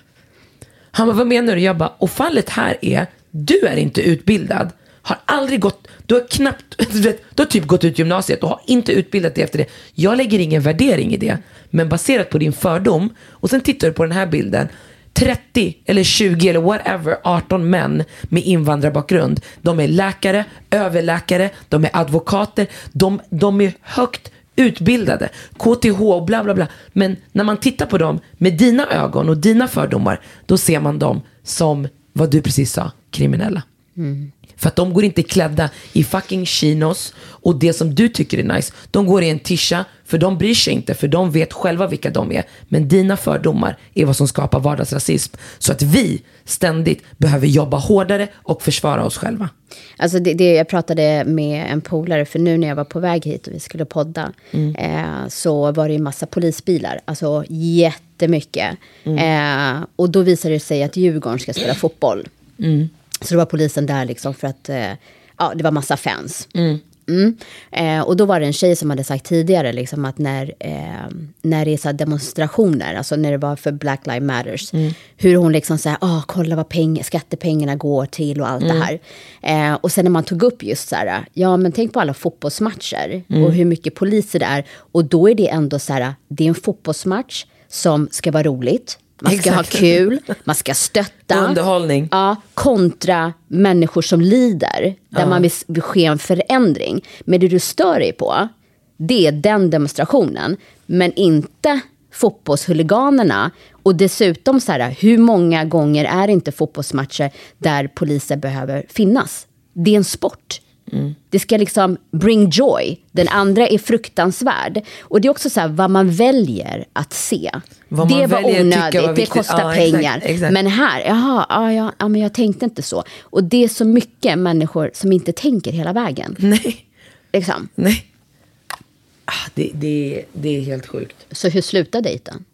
Han bara, vad menar du? Jag bara, och fallet här är, du är inte utbildad, har aldrig gått, du har knappt, du du har typ gått ut gymnasiet och har inte utbildat dig efter det. Jag lägger ingen värdering i det, men baserat på din fördom, och sen tittar du på den här bilden, 30 eller 20 eller whatever, 18 män med invandrarbakgrund. De är läkare, överläkare, de är advokater, de, de är högt utbildade, KTH och bla bla bla. Men när man tittar på dem med dina ögon och dina fördomar, då ser man dem som, vad du precis sa, kriminella. Mm. För att de går inte klädda i fucking chinos och det som du tycker är nice. De går i en tisha för de bryr sig inte för de vet själva vilka de är. Men dina fördomar är vad som skapar vardagsrasism. Så att vi ständigt behöver jobba hårdare och försvara oss själva. Alltså det, det, jag pratade med en polare, för nu när jag var på väg hit och vi skulle podda, eh, så var det ju massa polisbilar. Alltså jättemycket. Eh, och då visade det sig att Djurgården ska spela fotboll. Så då var polisen där liksom för att, eh, ja, det var massa fans. Mm. Eh, och då var det en tjej som hade sagt tidigare liksom att när, eh, när det är så demonstrationer, alltså när det var för Black Lives Matters, hur hon liksom säger, ah, kolla vad peng- skattepengarna går till och allt det här. Eh, och sen när man tog upp just så här, ja men tänk på alla fotbollsmatcher och hur mycket poliser det är. Och då är det ändå så här, det är en fotbollsmatch som ska vara roligt. Man ska Exakt. ha kul, man ska stötta. Underhållning. Ja, kontra människor som lider, där man vill, vill ske en förändring. Men det du stör dig på, det är den demonstrationen, men inte fotbollshuliganerna. Och dessutom, så här, hur många gånger är det inte fotbollsmatcher där poliser behöver finnas? Det är en sport. Det ska liksom bring joy. Den andra är fruktansvärd. Och det är också så här, vad man väljer att se. Vad det var onödigt, var det kostar Ja, exakt, pengar. exakt. Men här, jaha, ja, ja, ja, men jag tänkte inte så. Och det är så mycket människor som inte tänker hela vägen. Nej, Liksom. nej. Ah, det, det, det är helt sjukt. Så hur slutar dejten?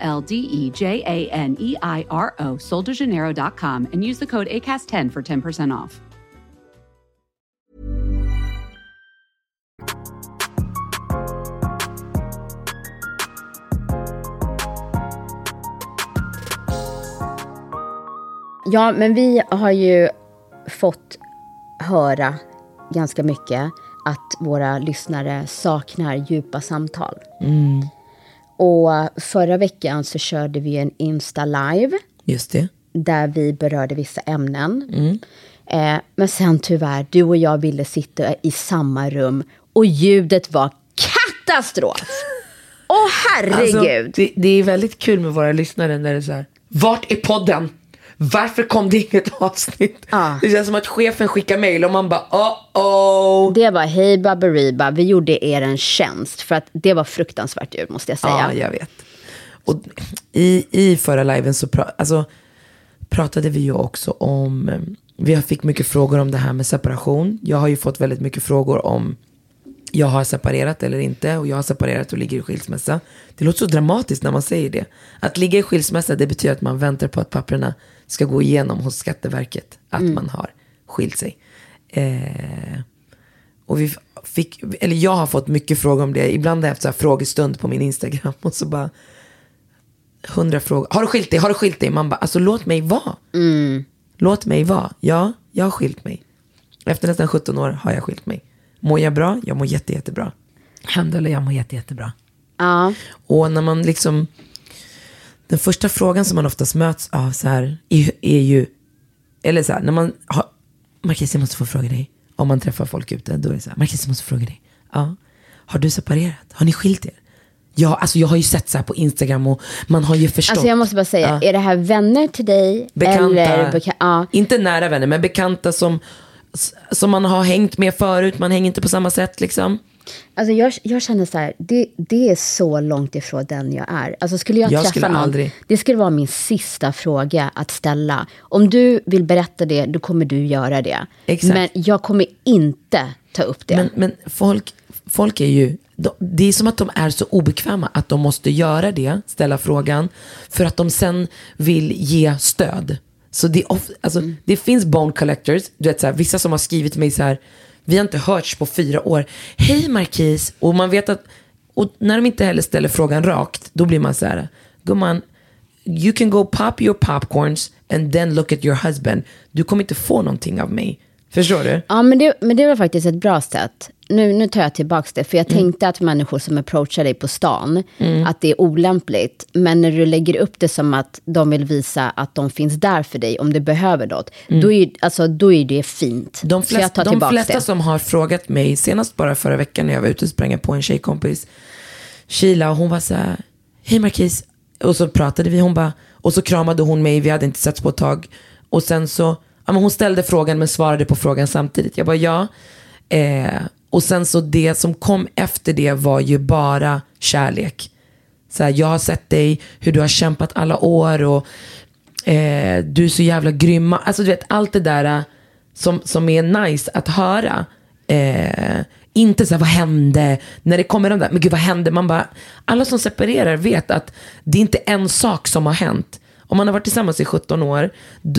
L D E J A N E I R O, soldejaneiro.com, and use the code ACAST10 for 10% off. Ja, men vi har ju fått höra ganska mycket att våra lyssnare saknar djupa samtal. Och förra veckan så körde vi en Insta live Just det. där vi berörde vissa ämnen. Eh, men sen tyvärr, du och jag ville sitta i samma rum och ljudet var katastrof. Åh herregud! Alltså, det, det är väldigt kul med våra lyssnare när det är så här. Vart är podden? Varför kom det inget avsnitt? Ja. Det känns som att chefen skickar mail och man bara oh oh. Det var hej Baberiba, vi gjorde er en tjänst. För att det var fruktansvärt ljud måste jag säga. Ja, jag vet. Och i, i förra liven så pra, alltså, pratade vi ju också om, vi fick mycket frågor om det här med separation. Jag har ju fått väldigt mycket frågor om jag har separerat eller inte och jag har separerat och ligger i skilsmässa. Det låter så dramatiskt när man säger det. Att ligga i skilsmässa det betyder att man väntar på att papperna ska gå igenom hos Skatteverket att man har skilt sig. Eh, och vi fick, eller jag har fått mycket frågor om det. Ibland har jag haft så här frågestund på min Instagram och så bara hundra frågor. Har du skilt dig? Har du skilt dig? Man bara, alltså låt mig vara. Låt mig vara. Ja, jag har skilt mig. Efter nästan 17 år har jag skilt mig. Mår jag bra? Jag mår jätte, jättebra. Händer jag mår jätte, jättebra. Ja. Och när man liksom, den första frågan som man oftast möts av så här, är, är ju, eller så här, när man har, Marquis jag måste få fråga dig, om man träffar folk ute, då är det så här, Marquis jag måste fråga dig, ja, har du separerat? Har ni skilt er? Ja, alltså jag har ju sett så här på Instagram och man har ju förstått. Alltså jag måste bara säga, Ja. är det här vänner till dig? Bekanta, Eller beka- ja. inte nära vänner, men bekanta som, som man har hängt med förut, man hänger inte på samma sätt liksom. Alltså jag, jag känner så här, det, det är så långt ifrån den jag är. Alltså skulle jag, Jag träffa skulle någon, aldrig- det skulle vara min sista fråga att ställa. Om du vill berätta det, då kommer du göra det. Exakt. Men jag kommer inte ta upp det. Men, men folk, folk är ju, de, det är som att de är så obekväma att de måste göra det, ställa frågan, för att de sen vill ge stöd. Så det, of, alltså, det finns bone collectors, du vet, så här, vissa som har skrivit till mig så här, vi har inte hörts på fyra år. Hej Marquis, och man vet att, och när de inte heller ställer frågan rakt, då blir man så här, gumman, you can go pop your popcorns and then look at your husband. Du kommer inte få någonting av mig. Förstår du? Ja, men det, men det var faktiskt ett bra sätt. Nu, nu tar jag tillbaka det, för jag Mm. tänkte att människor som approachar dig på stan, att det är olämpligt. Men när du lägger upp det som att de vill visa att de finns där för dig om du behöver något, då, är, alltså, då är det fint. Mm. De Så jag flesta, tar de tillbaka flesta det. som har frågat mig, senast bara förra veckan när jag var ute och sprang på en tjejkompis, Sheila, och hon var så här, hej Marquis, och så pratade vi, hon bara, och så kramade hon mig, vi hade inte setts på ett tag, och sen så, ja men hon ställde frågan men svarade på frågan samtidigt. Jag bara ja, eh, och sen så det som kom efter det var ju bara kärlek. Så här, jag har sett dig, hur du har kämpat alla år och eh, du är så jävla grymma. Alltså du vet allt det där eh, som, som är nice att höra. Eh, inte så här, vad hände? När det kommer de där, men gud vad hände? Man bara, alla som separerar vet att det är inte en sak som har hänt. Om man har varit tillsammans i 17 år,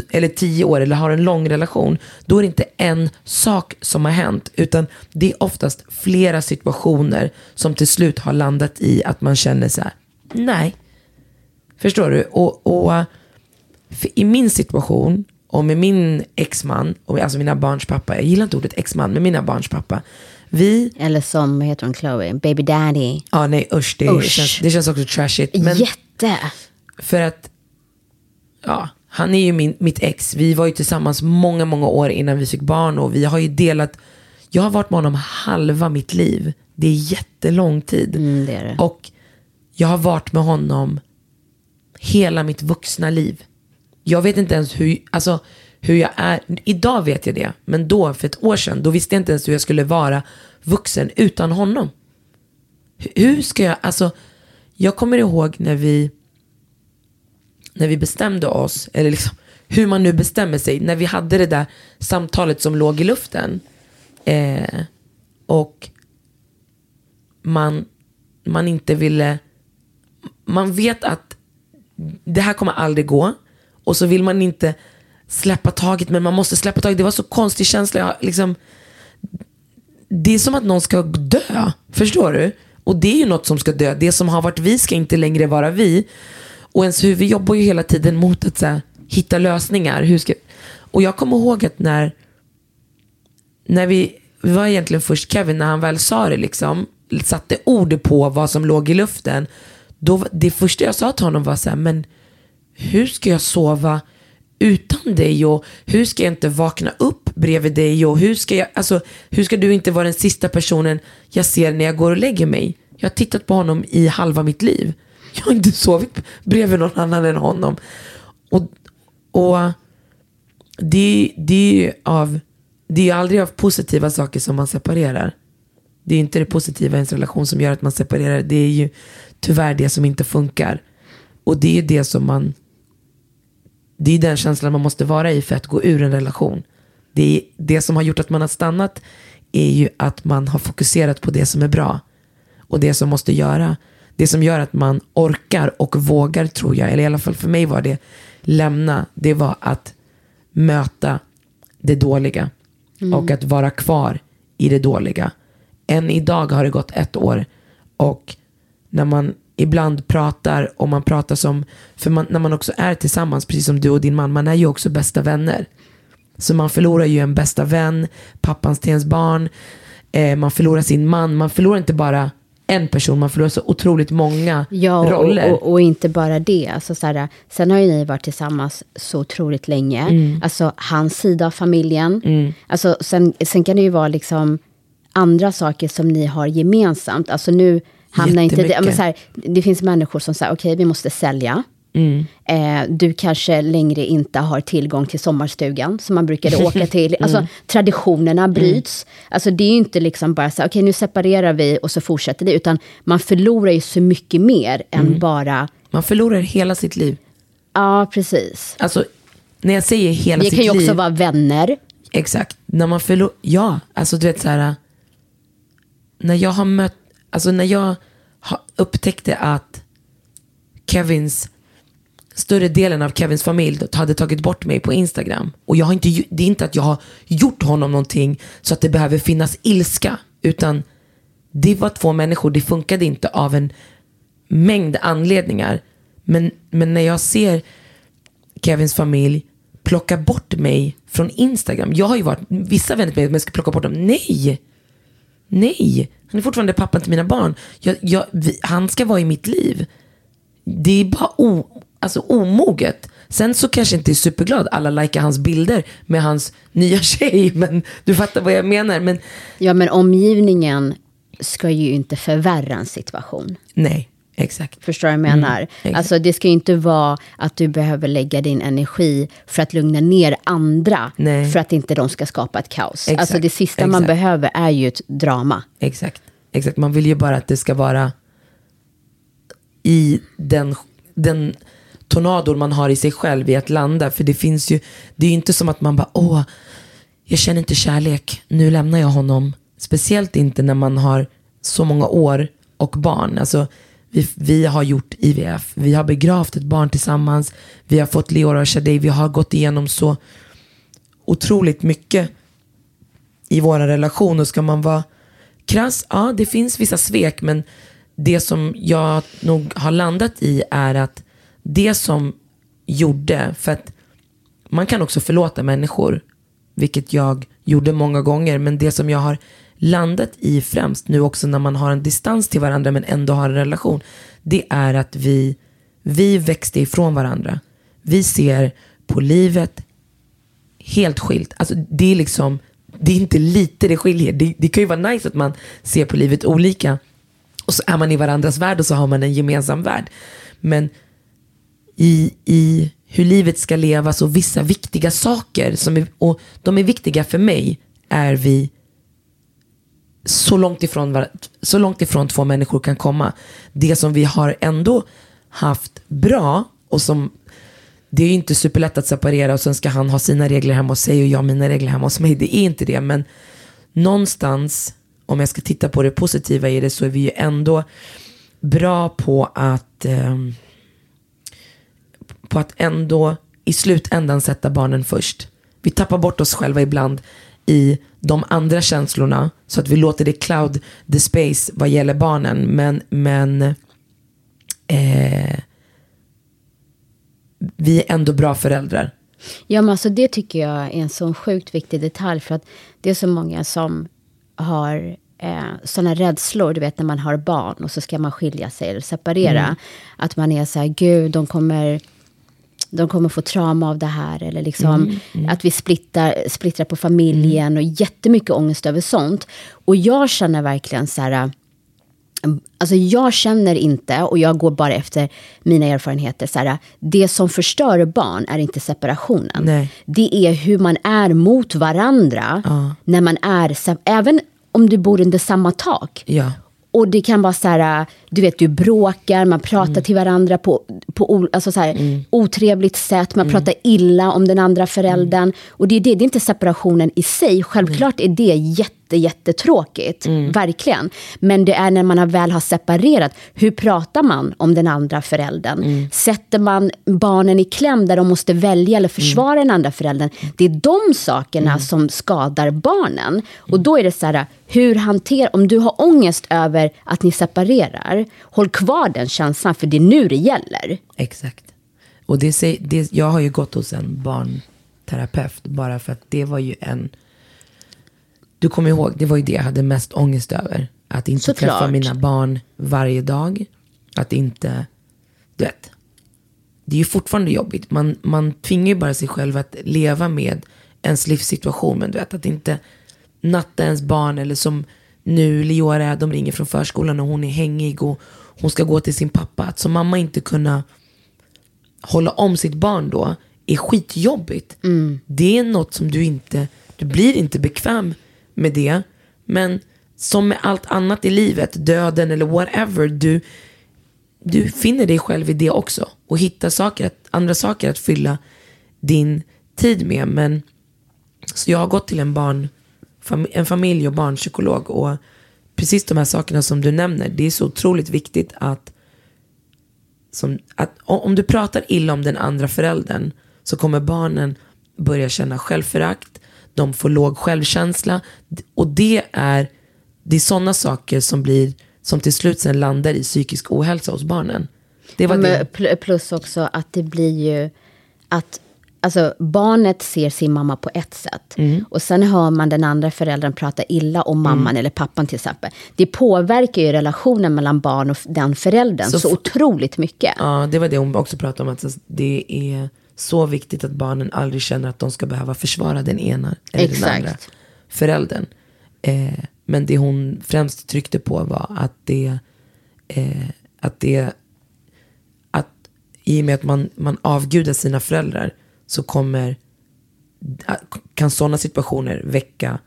eller 10 år, eller har en lång relation, då är det inte en sak som har hänt, utan det är oftast flera situationer som till slut har landat i att man känner så här, nej. Förstår du? Och, och i min situation, och med min exman, och alltså mina barns pappa, jag gillar inte ordet exman, men mina barns pappa, vi, Eller som, heter hon, Chloe, baby daddy. ja nej usch, det, Usch. Känns, det känns också trashigt. Men Jätte. för att, ja, han är ju min, mitt ex, vi var ju tillsammans många, många år innan vi fick barn och vi har ju delat, jag har varit med honom halva mitt liv. Det är jättelång tid. Mm, det är det. Och jag har varit med honom hela mitt vuxna liv. Jag vet inte ens hur, alltså, hur jag är. Idag vet jag det. Men då, för ett år sedan, då visste jag inte ens hur jag skulle vara vuxen utan honom. Hur- ska jag, alltså, jag kommer ihåg när vi, när vi bestämde oss, eller liksom, hur man nu bestämmer sig, när vi hade det där samtalet som låg i luften. Eh, och man, man inte ville, man vet att det här kommer aldrig gå. Och så vill man inte släppa taget, men man måste släppa taget. Det var så konstig känsla. Jag, liksom, det är som att någon ska dö. Förstår du? Och det är ju något som ska dö. Det som har varit vi ska inte längre vara vi. Och ens huvud jobbar ju hela tiden mot att så här, hitta lösningar. Hur ska, och jag kommer ihåg att när, när vi, vi var egentligen först Kevin, när han väl sa det liksom, satte ord på vad som låg i luften. Då, det första jag sa till honom var så här, men hur ska jag sova utan dig och hur ska jag inte vakna upp bredvid dig och hur ska, jag, alltså, hur ska du inte vara den sista personen jag ser när jag går och lägger mig? Jag har tittat på honom i halva mitt liv. Jag har inte sovit bredvid någon annan än honom. Och, och det, det är av, det är aldrig av positiva saker som man separerar. Det är inte det positiva i ens relation som gör att man separerar. Det är ju tyvärr det som inte funkar. Och det är det som man det är den känslan man måste vara i för att gå ur en relation. Det, är, det som har gjort att man har stannat är ju att man har fokuserat på det som är bra. Och det som måste göra. Det som gör att man orkar och vågar tror jag, eller i alla fall för mig var det lämna, det var att möta det dåliga. Mm. Och att vara kvar i det dåliga. Än idag har det gått ett år. Och när man ibland pratar och man pratar som, för man, när man också är tillsammans, precis som du och din man, man är ju också bästa vänner. Så man förlorar ju en bästa vän, pappans till ens barn, eh, man förlorar sin man, man förlorar inte bara en person, man förlorar så otroligt många Ja, roller. och, och, och inte bara det. Alltså, så här, sen har ju ni varit tillsammans så otroligt länge. Mm. Alltså hans sida av familjen. Alltså, sen, sen kan det ju vara liksom andra saker som ni har gemensamt. Alltså nu hamnar inte det... Men så här, det finns människor som säger, okej vi måste sälja. Mm. Eh, du kanske längre inte har tillgång till sommarstugan som man brukade åka till. Alltså Mm. traditionerna bryts. Alltså det är ju inte liksom bara så okej nu separerar vi och så fortsätter det. Utan man förlorar ju så mycket mer än Mm. bara, Man förlorar hela sitt liv. ja precis. Alltså, när jag säger hela Vi sitt kan ju liv. också vara vänner. Exakt. När man förlorar, ja, alltså du vet så här. När jag har mött, alltså när jag upptäckte att Kevins, större delen av Kevins familj hade tagit bort mig på Instagram. Och jag har inte, det är inte att jag har gjort honom någonting så att det behöver finnas ilska. Utan det var två människor, det funkade inte av en mängd anledningar. Men, men när jag ser Kevins familj plocka bort mig från Instagram. Jag har ju varit, vissa vänner till mig, men jag ska plocka bort dem. Nej! Nej! Han är fortfarande pappan till mina barn. Jag, jag, vi, han ska vara i mitt liv. Det är bara o, alltså omoget. Sen så kanske inte är superglad alla likar hans bilder med hans nya tjej. Men du fattar vad jag menar. Men Ja men omgivningen ska ju inte förvärra en situation. nej, exakt. Förstår du vad jag menar? Mm, alltså det ska ju inte vara att du behöver lägga din energi för att lugna ner andra. Nej. För att inte de ska skapa ett kaos. Exakt, Alltså det sista man exakt. behöver är ju ett drama. Exakt. Exakt. Man vill ju bara att det ska vara i den, den tornador man har i sig själv i att landa. För det finns ju, det är ju inte som att man bara, åh, jag känner inte kärlek, nu lämnar jag honom. Speciellt inte när man har så många år och barn. Alltså, vi, vi har gjort IVF, vi har begravt ett barn tillsammans, vi har fått Leora och Shadej, vi har gått igenom så otroligt mycket i våra relation. Och ska man vara krass, ja det finns vissa svek men det som jag nog har landat i är att det som gjorde, för att man kan också förlåta människor, vilket jag gjorde många gånger, men det som jag har landat i främst nu också när man har en distans till varandra men ändå har en relation, det är att vi, vi växte ifrån varandra. Vi ser på livet helt skilt. Alltså det är liksom, det är inte lite det skiljer. Det, det kan ju vara nice att man ser på livet olika. Och så är man i varandras värld och så har man en gemensam värld. Men i, i hur livet ska levas och vissa viktiga saker, som är, och de är viktiga för mig, är vi så långt, ifrån, så långt ifrån två människor kan komma. Det som vi har ändå haft bra och som det är ju inte superlätt att separera och sen ska han ha sina regler hemma hos sig och jag mina regler hemma hos mig. Det är inte det. Men någonstans, om jag ska titta på det positiva i det, så är vi ju ändå bra på att eh, på att ändå i slutändan sätta barnen först. Vi tappar bort oss själva ibland i de andra känslorna så att vi låter det cloud the space vad gäller barnen. Men, men eh, vi är ändå bra föräldrar. Ja, men alltså det tycker jag är en sån sjukt viktig detalj. För att det är så många som har eh, sådana rädslor, du vet när man har barn och så ska man skilja sig eller separera. Mm. Att man är så här, gud, de kommer, de kommer få trauma av det här. Eller liksom Mm, att vi splittrar, splittrar på familjen och jättemycket ångest över sånt. Och jag känner verkligen så här, Alltså jag känner inte, och jag går bara efter mina erfarenheter, så här, det som förstör barn är inte separationen. Nej. Det är hur man är mot varandra när man är, även om du bor under samma tak. Ja. Och det kan vara så här, du vet, du bråkar, man pratar Mm. till varandra på, på alltså så här, otrevligt sätt, man pratar illa om den andra föräldern. Mm. Och det är, det, det är inte separationen i sig, självklart är det jätte, jättetråkigt, Mm. verkligen. Men det är när man väl har separerat, hur pratar man om den andra föräldern? Mm. Sätter man barnen i kläm där de måste välja eller försvara Mm. den andra föräldern? Det är de sakerna som skadar barnen. Och då är det så här, hur hanterar, om du har ångest över att ni separerar, håll kvar den känslan, för det är nu det gäller. Exakt. Och det, säger- det, jag har ju gått hos en barnterapeut bara för att det var ju en... Du kommer ihåg, det var ju det jag hade mest ångest över. Att inte Såklart. träffa mina barn varje dag. Att inte... Du vet. Det är ju fortfarande jobbigt. Man, man tvingar ju bara sig själv att leva med ens livssituation. Men du vet, att inte natta ens barn. Eller som nu, Leora, de ringer från förskolan och hon är hängig och hon ska gå till sin pappa. Att som mamma inte kunna hålla om sitt barn då är skitjobbigt. Det är något som du inte, du blir inte bekväm med det. Men som med allt annat i livet, döden eller whatever, du, du finner dig själv i det också. Och hittar saker, andra saker att fylla din tid med. Men, så jag har gått till en, barn, en familj och barnpsykolog. Och precis de här sakerna som du nämner, det är så otroligt viktigt att som att om du pratar illa om den andra föräldern så kommer barnen börja känna självförakt, de får låg självkänsla och det är, det är sådana saker som blir som till slut sen landar i psykisk ohälsa hos barnen. Det var Men det. pl- Plus också att det blir ju att alltså, barnet ser sin mamma på ett sätt. Mm. Och sen hör man den andra föräldern prata illa om mamman eller pappan till exempel. Det påverkar ju relationen mellan barn och den föräldern Så så, otroligt mycket. Ja, det var det hon också pratade om. Att det är så viktigt att barnen aldrig känner att de ska behöva försvara den ena eller Exakt. den andra föräldern. Eh, men det hon främst tryckte på var att det, eh, att det, att i och med att man, man avgudar sina föräldrar så kommer, kan sådana situationer väcka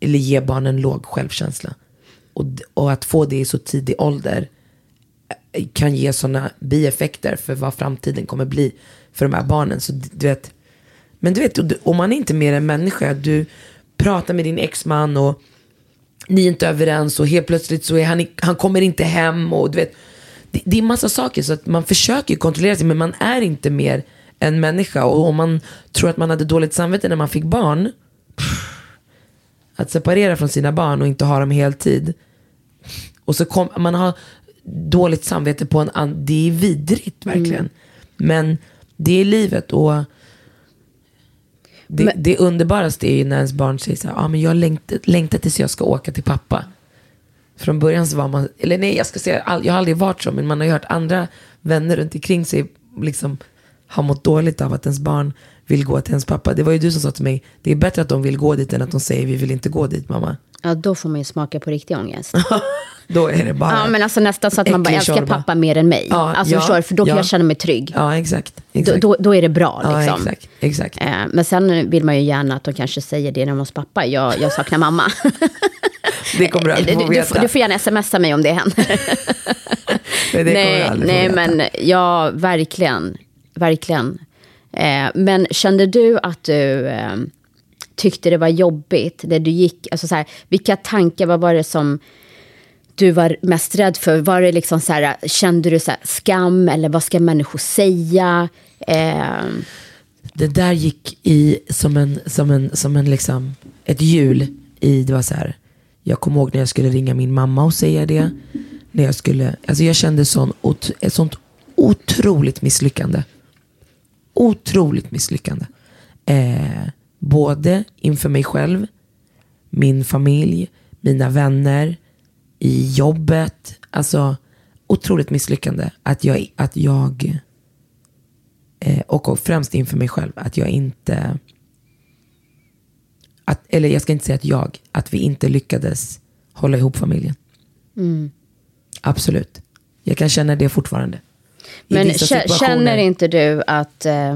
eller ge barnen låg självkänsla. Och, och att få det i så tidig ålder eh, kan ge sådana bieffekter för vad framtiden kommer bli för de här barnen. Så du vet, men du vet, om man är inte mer än människa, du pratar med din exman och ni är inte överens och helt plötsligt så är han, han kommer inte hem och du vet, det, det är massa saker så att man försöker kontrollera sig men man är inte mer än människa och om man tror att man hade dåligt samvete när man fick barn, att separera från sina barn och inte ha dem heltid och så kom, man har dåligt samvete på en annan, det är vidrigt verkligen. Men det är livet och det, det underbaraste är ju när ens barn säger så här, ah, men jag längtar, längtar tills jag ska åka till pappa. Från början så var man, eller nej jag ska säga, jag har aldrig varit så, men man har ju hört andra vänner runt omkring sig liksom har mått dåligt av att ens barn vill gå till ens pappa. Det var ju du som sa till mig, det är bättre att de vill gå dit än att de säger vi vill inte gå dit mamma. Ja, då får man ju smaka på riktig ångest. Då är det bara Ja, men alltså nästan så att man bara älskar tjorva. pappa mer än mig. Ja, alltså ja, förstår du? För då kan ja. jag känna mig trygg. Ja, exakt. Då, exakt. då, då är det bra ja, liksom. exakt, exakt. Eh, Men sen vill man ju gärna att de kanske säger det när de hos pappa. Jag, jag saknar mamma. Det kommer du du, aldrig få du, veta. du får gärna smsa mig om det händer. Men det kommer du nej, få nej veta. men ja, verkligen. Verkligen. Eh, men kände du att du eh, tyckte det var jobbigt när du gick? Alltså så här, vilka tankar, vad var det som du var mest rädd för? Var det liksom så här, kände du så här, skam eller vad ska människor säga? Eh, Det där gick i som en, som en, som en liksom, ett hjul i, det var så här, jag kommer ihåg när jag skulle ringa min mamma och säga det. När jag skulle, alltså jag kände sån, ot- ett sånt otroligt misslyckande. otroligt misslyckande. Eh, både inför mig själv, min familj, mina vänner, i jobbet. Alltså otroligt misslyckande att jag, att jag eh, och, och främst inför mig själv, att jag inte, att, eller jag ska inte säga att jag, att vi inte lyckades hålla ihop familjen. Mm. Absolut. Jag kan känna det fortfarande. I Men känner inte du att... Eh,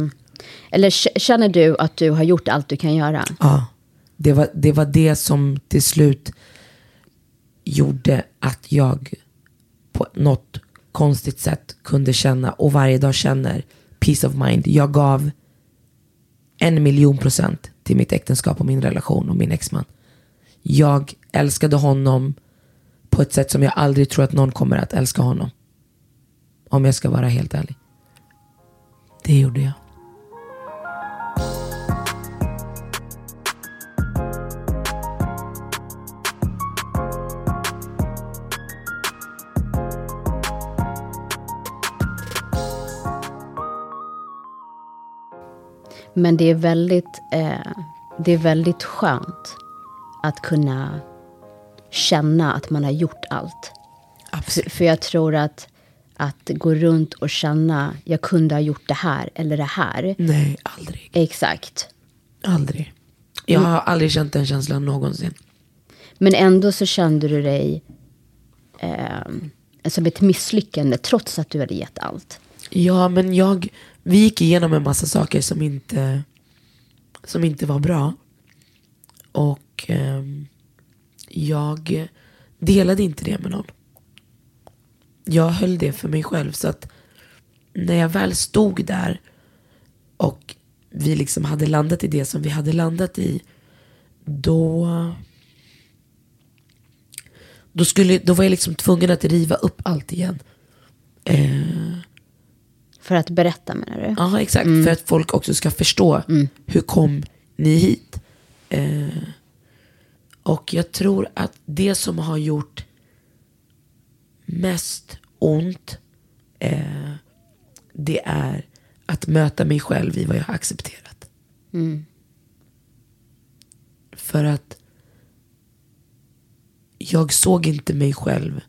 eller känner du att du har gjort allt du kan göra? Ja, det var, det var det som till slut gjorde att jag på något konstigt sätt kunde känna och varje dag känner peace of mind. Jag gav en miljon procent till mitt äktenskap och min relation och min exman. Jag älskade honom på ett sätt som jag aldrig tror att någon kommer att älska honom. Om jag ska vara helt ärlig. Det gjorde jag. Men det är väldigt, eh, det är väldigt skönt att kunna känna att man har gjort allt. För, för jag tror att, att gå runt och känna, jag kunde ha gjort det här eller det här. Nej, aldrig. Exakt. Aldrig. Jag har aldrig känt den känslan någonsin. Men ändå så kände du dig eh, som ett misslyckande trots att du hade gett allt. Ja, men jag, vi gick igenom en massa saker som inte, som inte var bra. Och eh, jag delade inte det med någon. Jag höll det för mig själv. Så att när jag väl stod där och vi liksom hade landat i det som vi hade landat i. Då, då, skulle, då var jag liksom tvungen att riva upp allt igen. Eh, för att berätta menar du? Ja, exakt. För att folk också ska förstå hur kom ni hit. Eh, och jag tror att det som har gjort mest ont eh, det är att möta mig själv i vad jag har accepterat. För att jag såg inte mig själv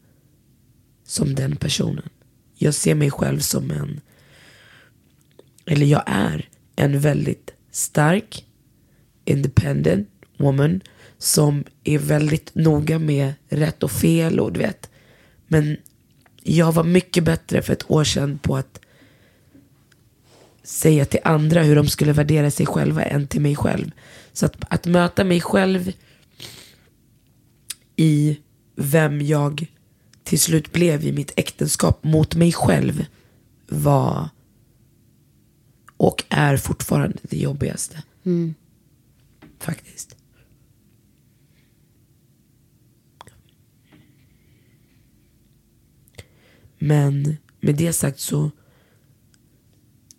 som den personen. Jag ser mig själv som en eller jag är en väldigt stark, independent woman som är väldigt noga med rätt och fel och du vet. Men jag var mycket bättre för ett år sedan på att säga till andra hur de skulle värdera sig själva än till mig själv. Så att, att möta mig själv i vem jag till slut blev i mitt äktenskap mot mig själv var och är fortfarande det jobbigaste. Faktiskt. Men med det sagt så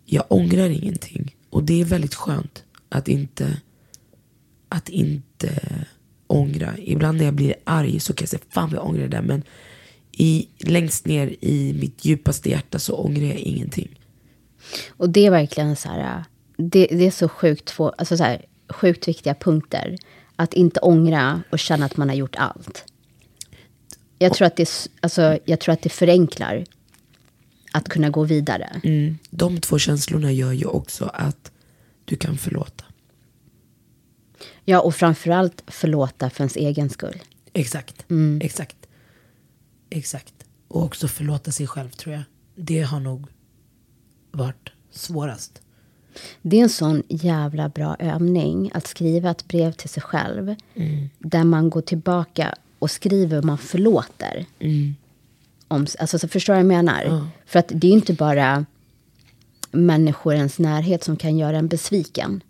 jag ångrar ingenting. Och det är väldigt skönt att inte att inte ångra. Ibland när jag blir arg så kan jag säga fan vad jag ångrar det där. Men i, längst ner i mitt djupaste hjärta så ångrar jag ingenting. Och det är verkligen så här, det, det är så sjukt, två, alltså så här, sjukt viktiga punkter. Att inte ångra och känna att man har gjort allt. Jag tror att det, alltså, jag tror att det förenklar att kunna gå vidare. Mm. De två känslorna gör ju också att du kan förlåta. Ja, och framförallt förlåta för ens egen skull. Exakt. Exakt. Exakt. Och också förlåta sig själv tror jag. Det har nog varit svårast. Det är en sån jävla bra övning att skriva ett brev till sig själv. Där man går tillbaka och skriver vad man förlåter. Om, alltså, så förstår du vad jag menar? För att det är ju inte bara människor i ens närhet som kan göra en besviken.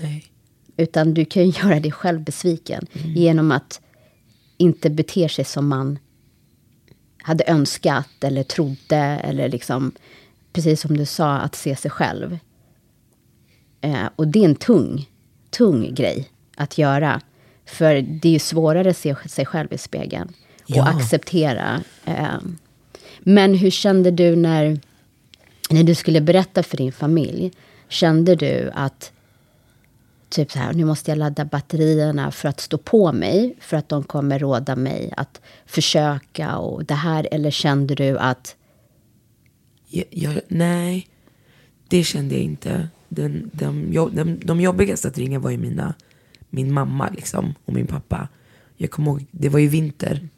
Nej. Utan du kan ju göra dig själv besviken genom att inte bete sig som man hade önskat eller trodde. Eller liksom, precis som du sa, att se sig själv. Eh, och det är en tung, tung grej att göra. För det är ju svårare att se sig själv i spegeln. Och Ja. acceptera. Eh. Men hur kände du när, när du skulle berätta för din familj kände du att typ så här, nu måste jag ladda batterierna för att stå på mig, för att de kommer råda mig att försöka och det här, eller kände du att jag, jag, nej, det kände jag inte. Den, de, de, de jobbigaste att ringa var ju mina, min mamma liksom, och min pappa. Jag kommer ihåg, det var ju vinter.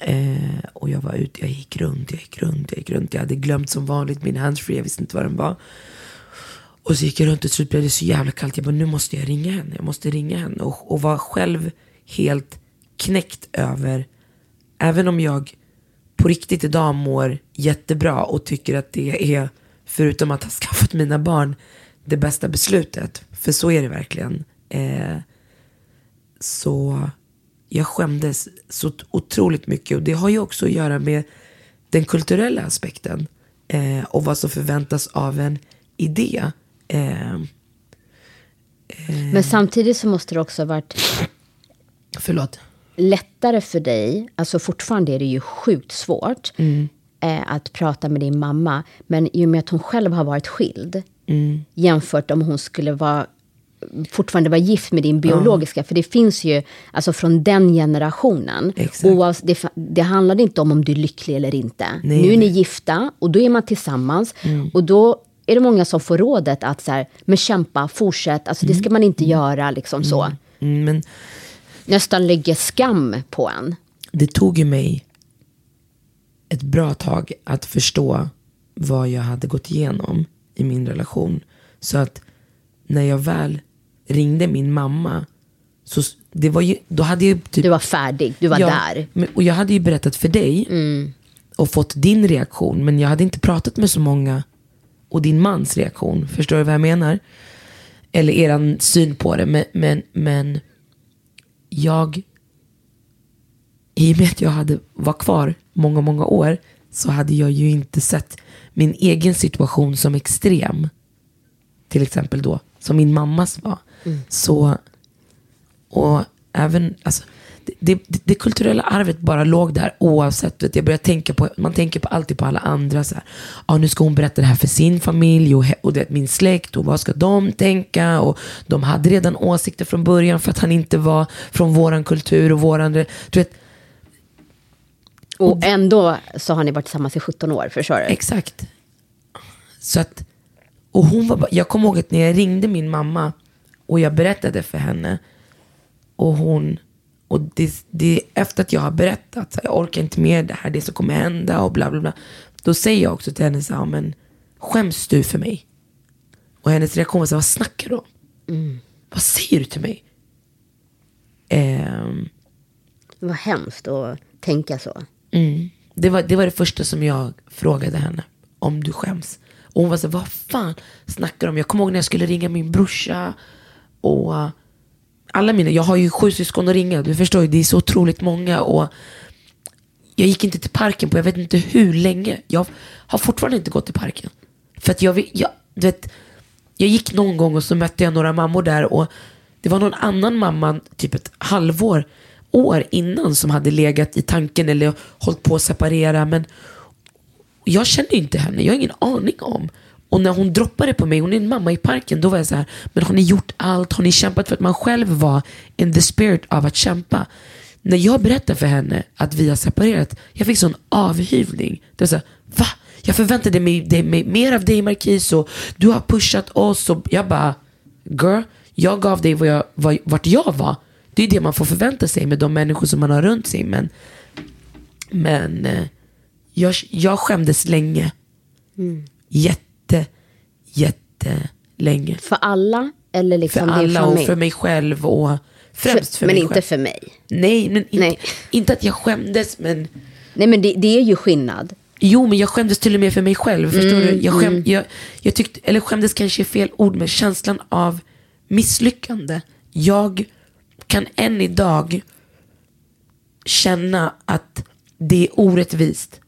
Eh, och jag var ute, jag gick runt, jag gick runt, jag gick runt. Jag hade glömt som vanligt min handsfree, jag visste inte var den var. Och så gick jag runt och så blev det så jävla kallt. Jag bara, nu måste jag ringa henne. Jag måste ringa henne. Och, och var själv helt knäckt över, även om jag på riktigt idag mår jättebra och tycker att det är, förutom att ha skaffat mina barn, det bästa beslutet. För så är det verkligen. Eh, så jag skämdes så otroligt mycket. Och det har ju också att göra med den kulturella aspekten. Eh, och vad som förväntas av en idé. Eh, Men samtidigt så måste det också ha varit förlåt. Lättare för dig, alltså fortfarande är det ju sjukt svårt eh, att prata med din mamma. Men i och med att hon själv har varit skild jämfört om hon skulle vara fortfarande vara gift med din biologiska. För det finns ju, alltså från den generationen. Oavs, det, det handlar inte om om du är lycklig eller inte. Nej, nu är ni gifta och då är man tillsammans. Och då är det många som får rådet att så här, men kämpa, fortsätt. Alltså det ska man inte göra liksom så. Mm, men Nästan lägger skam på en. det tog ju mig ett bra tag att förstå vad jag hade gått igenom i min relation. Så att när jag väl ringde min mamma, så det var ju, då hade jag typ... Du var färdig, du var Ja, där. Och jag hade ju berättat för dig och fått din reaktion. Men jag hade inte pratat med så många och din mans reaktion. Förstår du vad jag menar? Eller eran syn på det. Men, men, men jag, i och med att jag hade, var kvar många, många år så hade jag ju inte sett min egen situation som extrem. Till exempel då, som min mammas var. Så, och även, alltså, det, det, det kulturella arvet bara låg där oavsett. Vet, jag började tänka på, man tänker på alltid på alla andra. Så här, ah, nu ska hon berätta det här för sin familj och, och det, min släkt och vad ska de tänka? Och de hade redan åsikter från början för att han inte var från våran kultur och våran... Du vet, Och ändå så har ni varit tillsammans i 17 år, förstår du? Exakt. Så att, och hon var bara, jag kommer ihåg att när jag ringde min mamma och jag berättade för henne och hon, och det, det efter att jag har berättat, så här, jag orkar inte mer det här, det som kommer hända och bla bla bla. Då säger jag också till henne så här, men skäms du för mig? Och hennes reaktion var så här, vad snackar du om? Vad säger du till mig? Ehm, Det var hemskt att tänka så. Mm. Det, var, det var det första som jag frågade henne. Om du skäms. Och hon var så här, vad fan snackar du om? Jag kommer ihåg när jag skulle ringa min brorsa. Och alla mina, jag har ju sju syskon att ringa. Du förstår ju, det är så otroligt många. Och jag gick inte till parken på jag vet inte hur länge. Jag har fortfarande inte gått till parken. För att jag, jag, du vet, jag gick någon gång och så mötte jag några mammor där. Och det var någon annan mamma, typ ett halvår, år innan som hade legat i tanken eller hållit på att separera. Men jag kände ju inte henne, jag har ingen aning om. Och när hon droppade på mig, hon är en mamma i parken, då var jag så här, men har ni gjort allt? Har ni kämpat för att man själv var in the spirit av att kämpa? När jag berättade för henne att vi har separerat, jag fick sån avhyvling. Det var så här, va? Jag förväntade mig, det- mig mer av dig Marquis och du har pushat oss. Och jag bara, girl, jag gav dig vad jag, vad, vart jag var. Det är det man får förvänta sig med de människor som man har runt sig. Men, men eh, jag, jag skämdes länge. Jätte, jätte länge. För alla eller För liksom din alla och familj? för mig själv och främst för men mig inte själv. för mig. Nej, men inte, Nej. inte att jag skämdes men Nej men det, det är ju skillnad. Jo, men jag skämdes till och med för mig själv. Förstår Mm, du? Jag, skäm, jag, jag tyckte, eller skämdes kanske är fel ord, men känslan av misslyckande. Jag kan än idag känna att det är orättvist.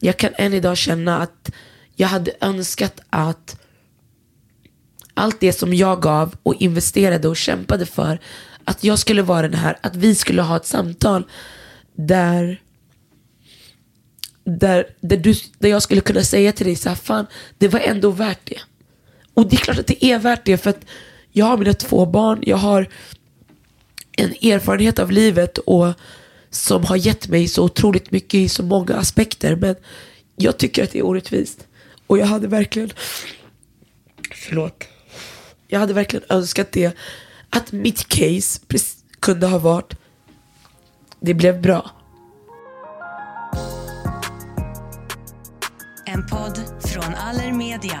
Jag kan än idag känna att jag hade önskat att allt det som jag gav och investerade och kämpade för, att jag skulle vara den här, att vi skulle ha ett samtal där där, där, du, där jag skulle kunna säga till dig så här, fan, det var ändå värt det. Och det är klart att det är värt det för att jag har mina två barn, jag har en erfarenhet av livet och som har gett mig så otroligt mycket i så många aspekter. Men jag tycker att det är orättvist. Och jag hade verkligen, förlåt, jag hade verkligen önskat det. Att mitt case kunde ha varit, det blev bra. En podd från Allermedia.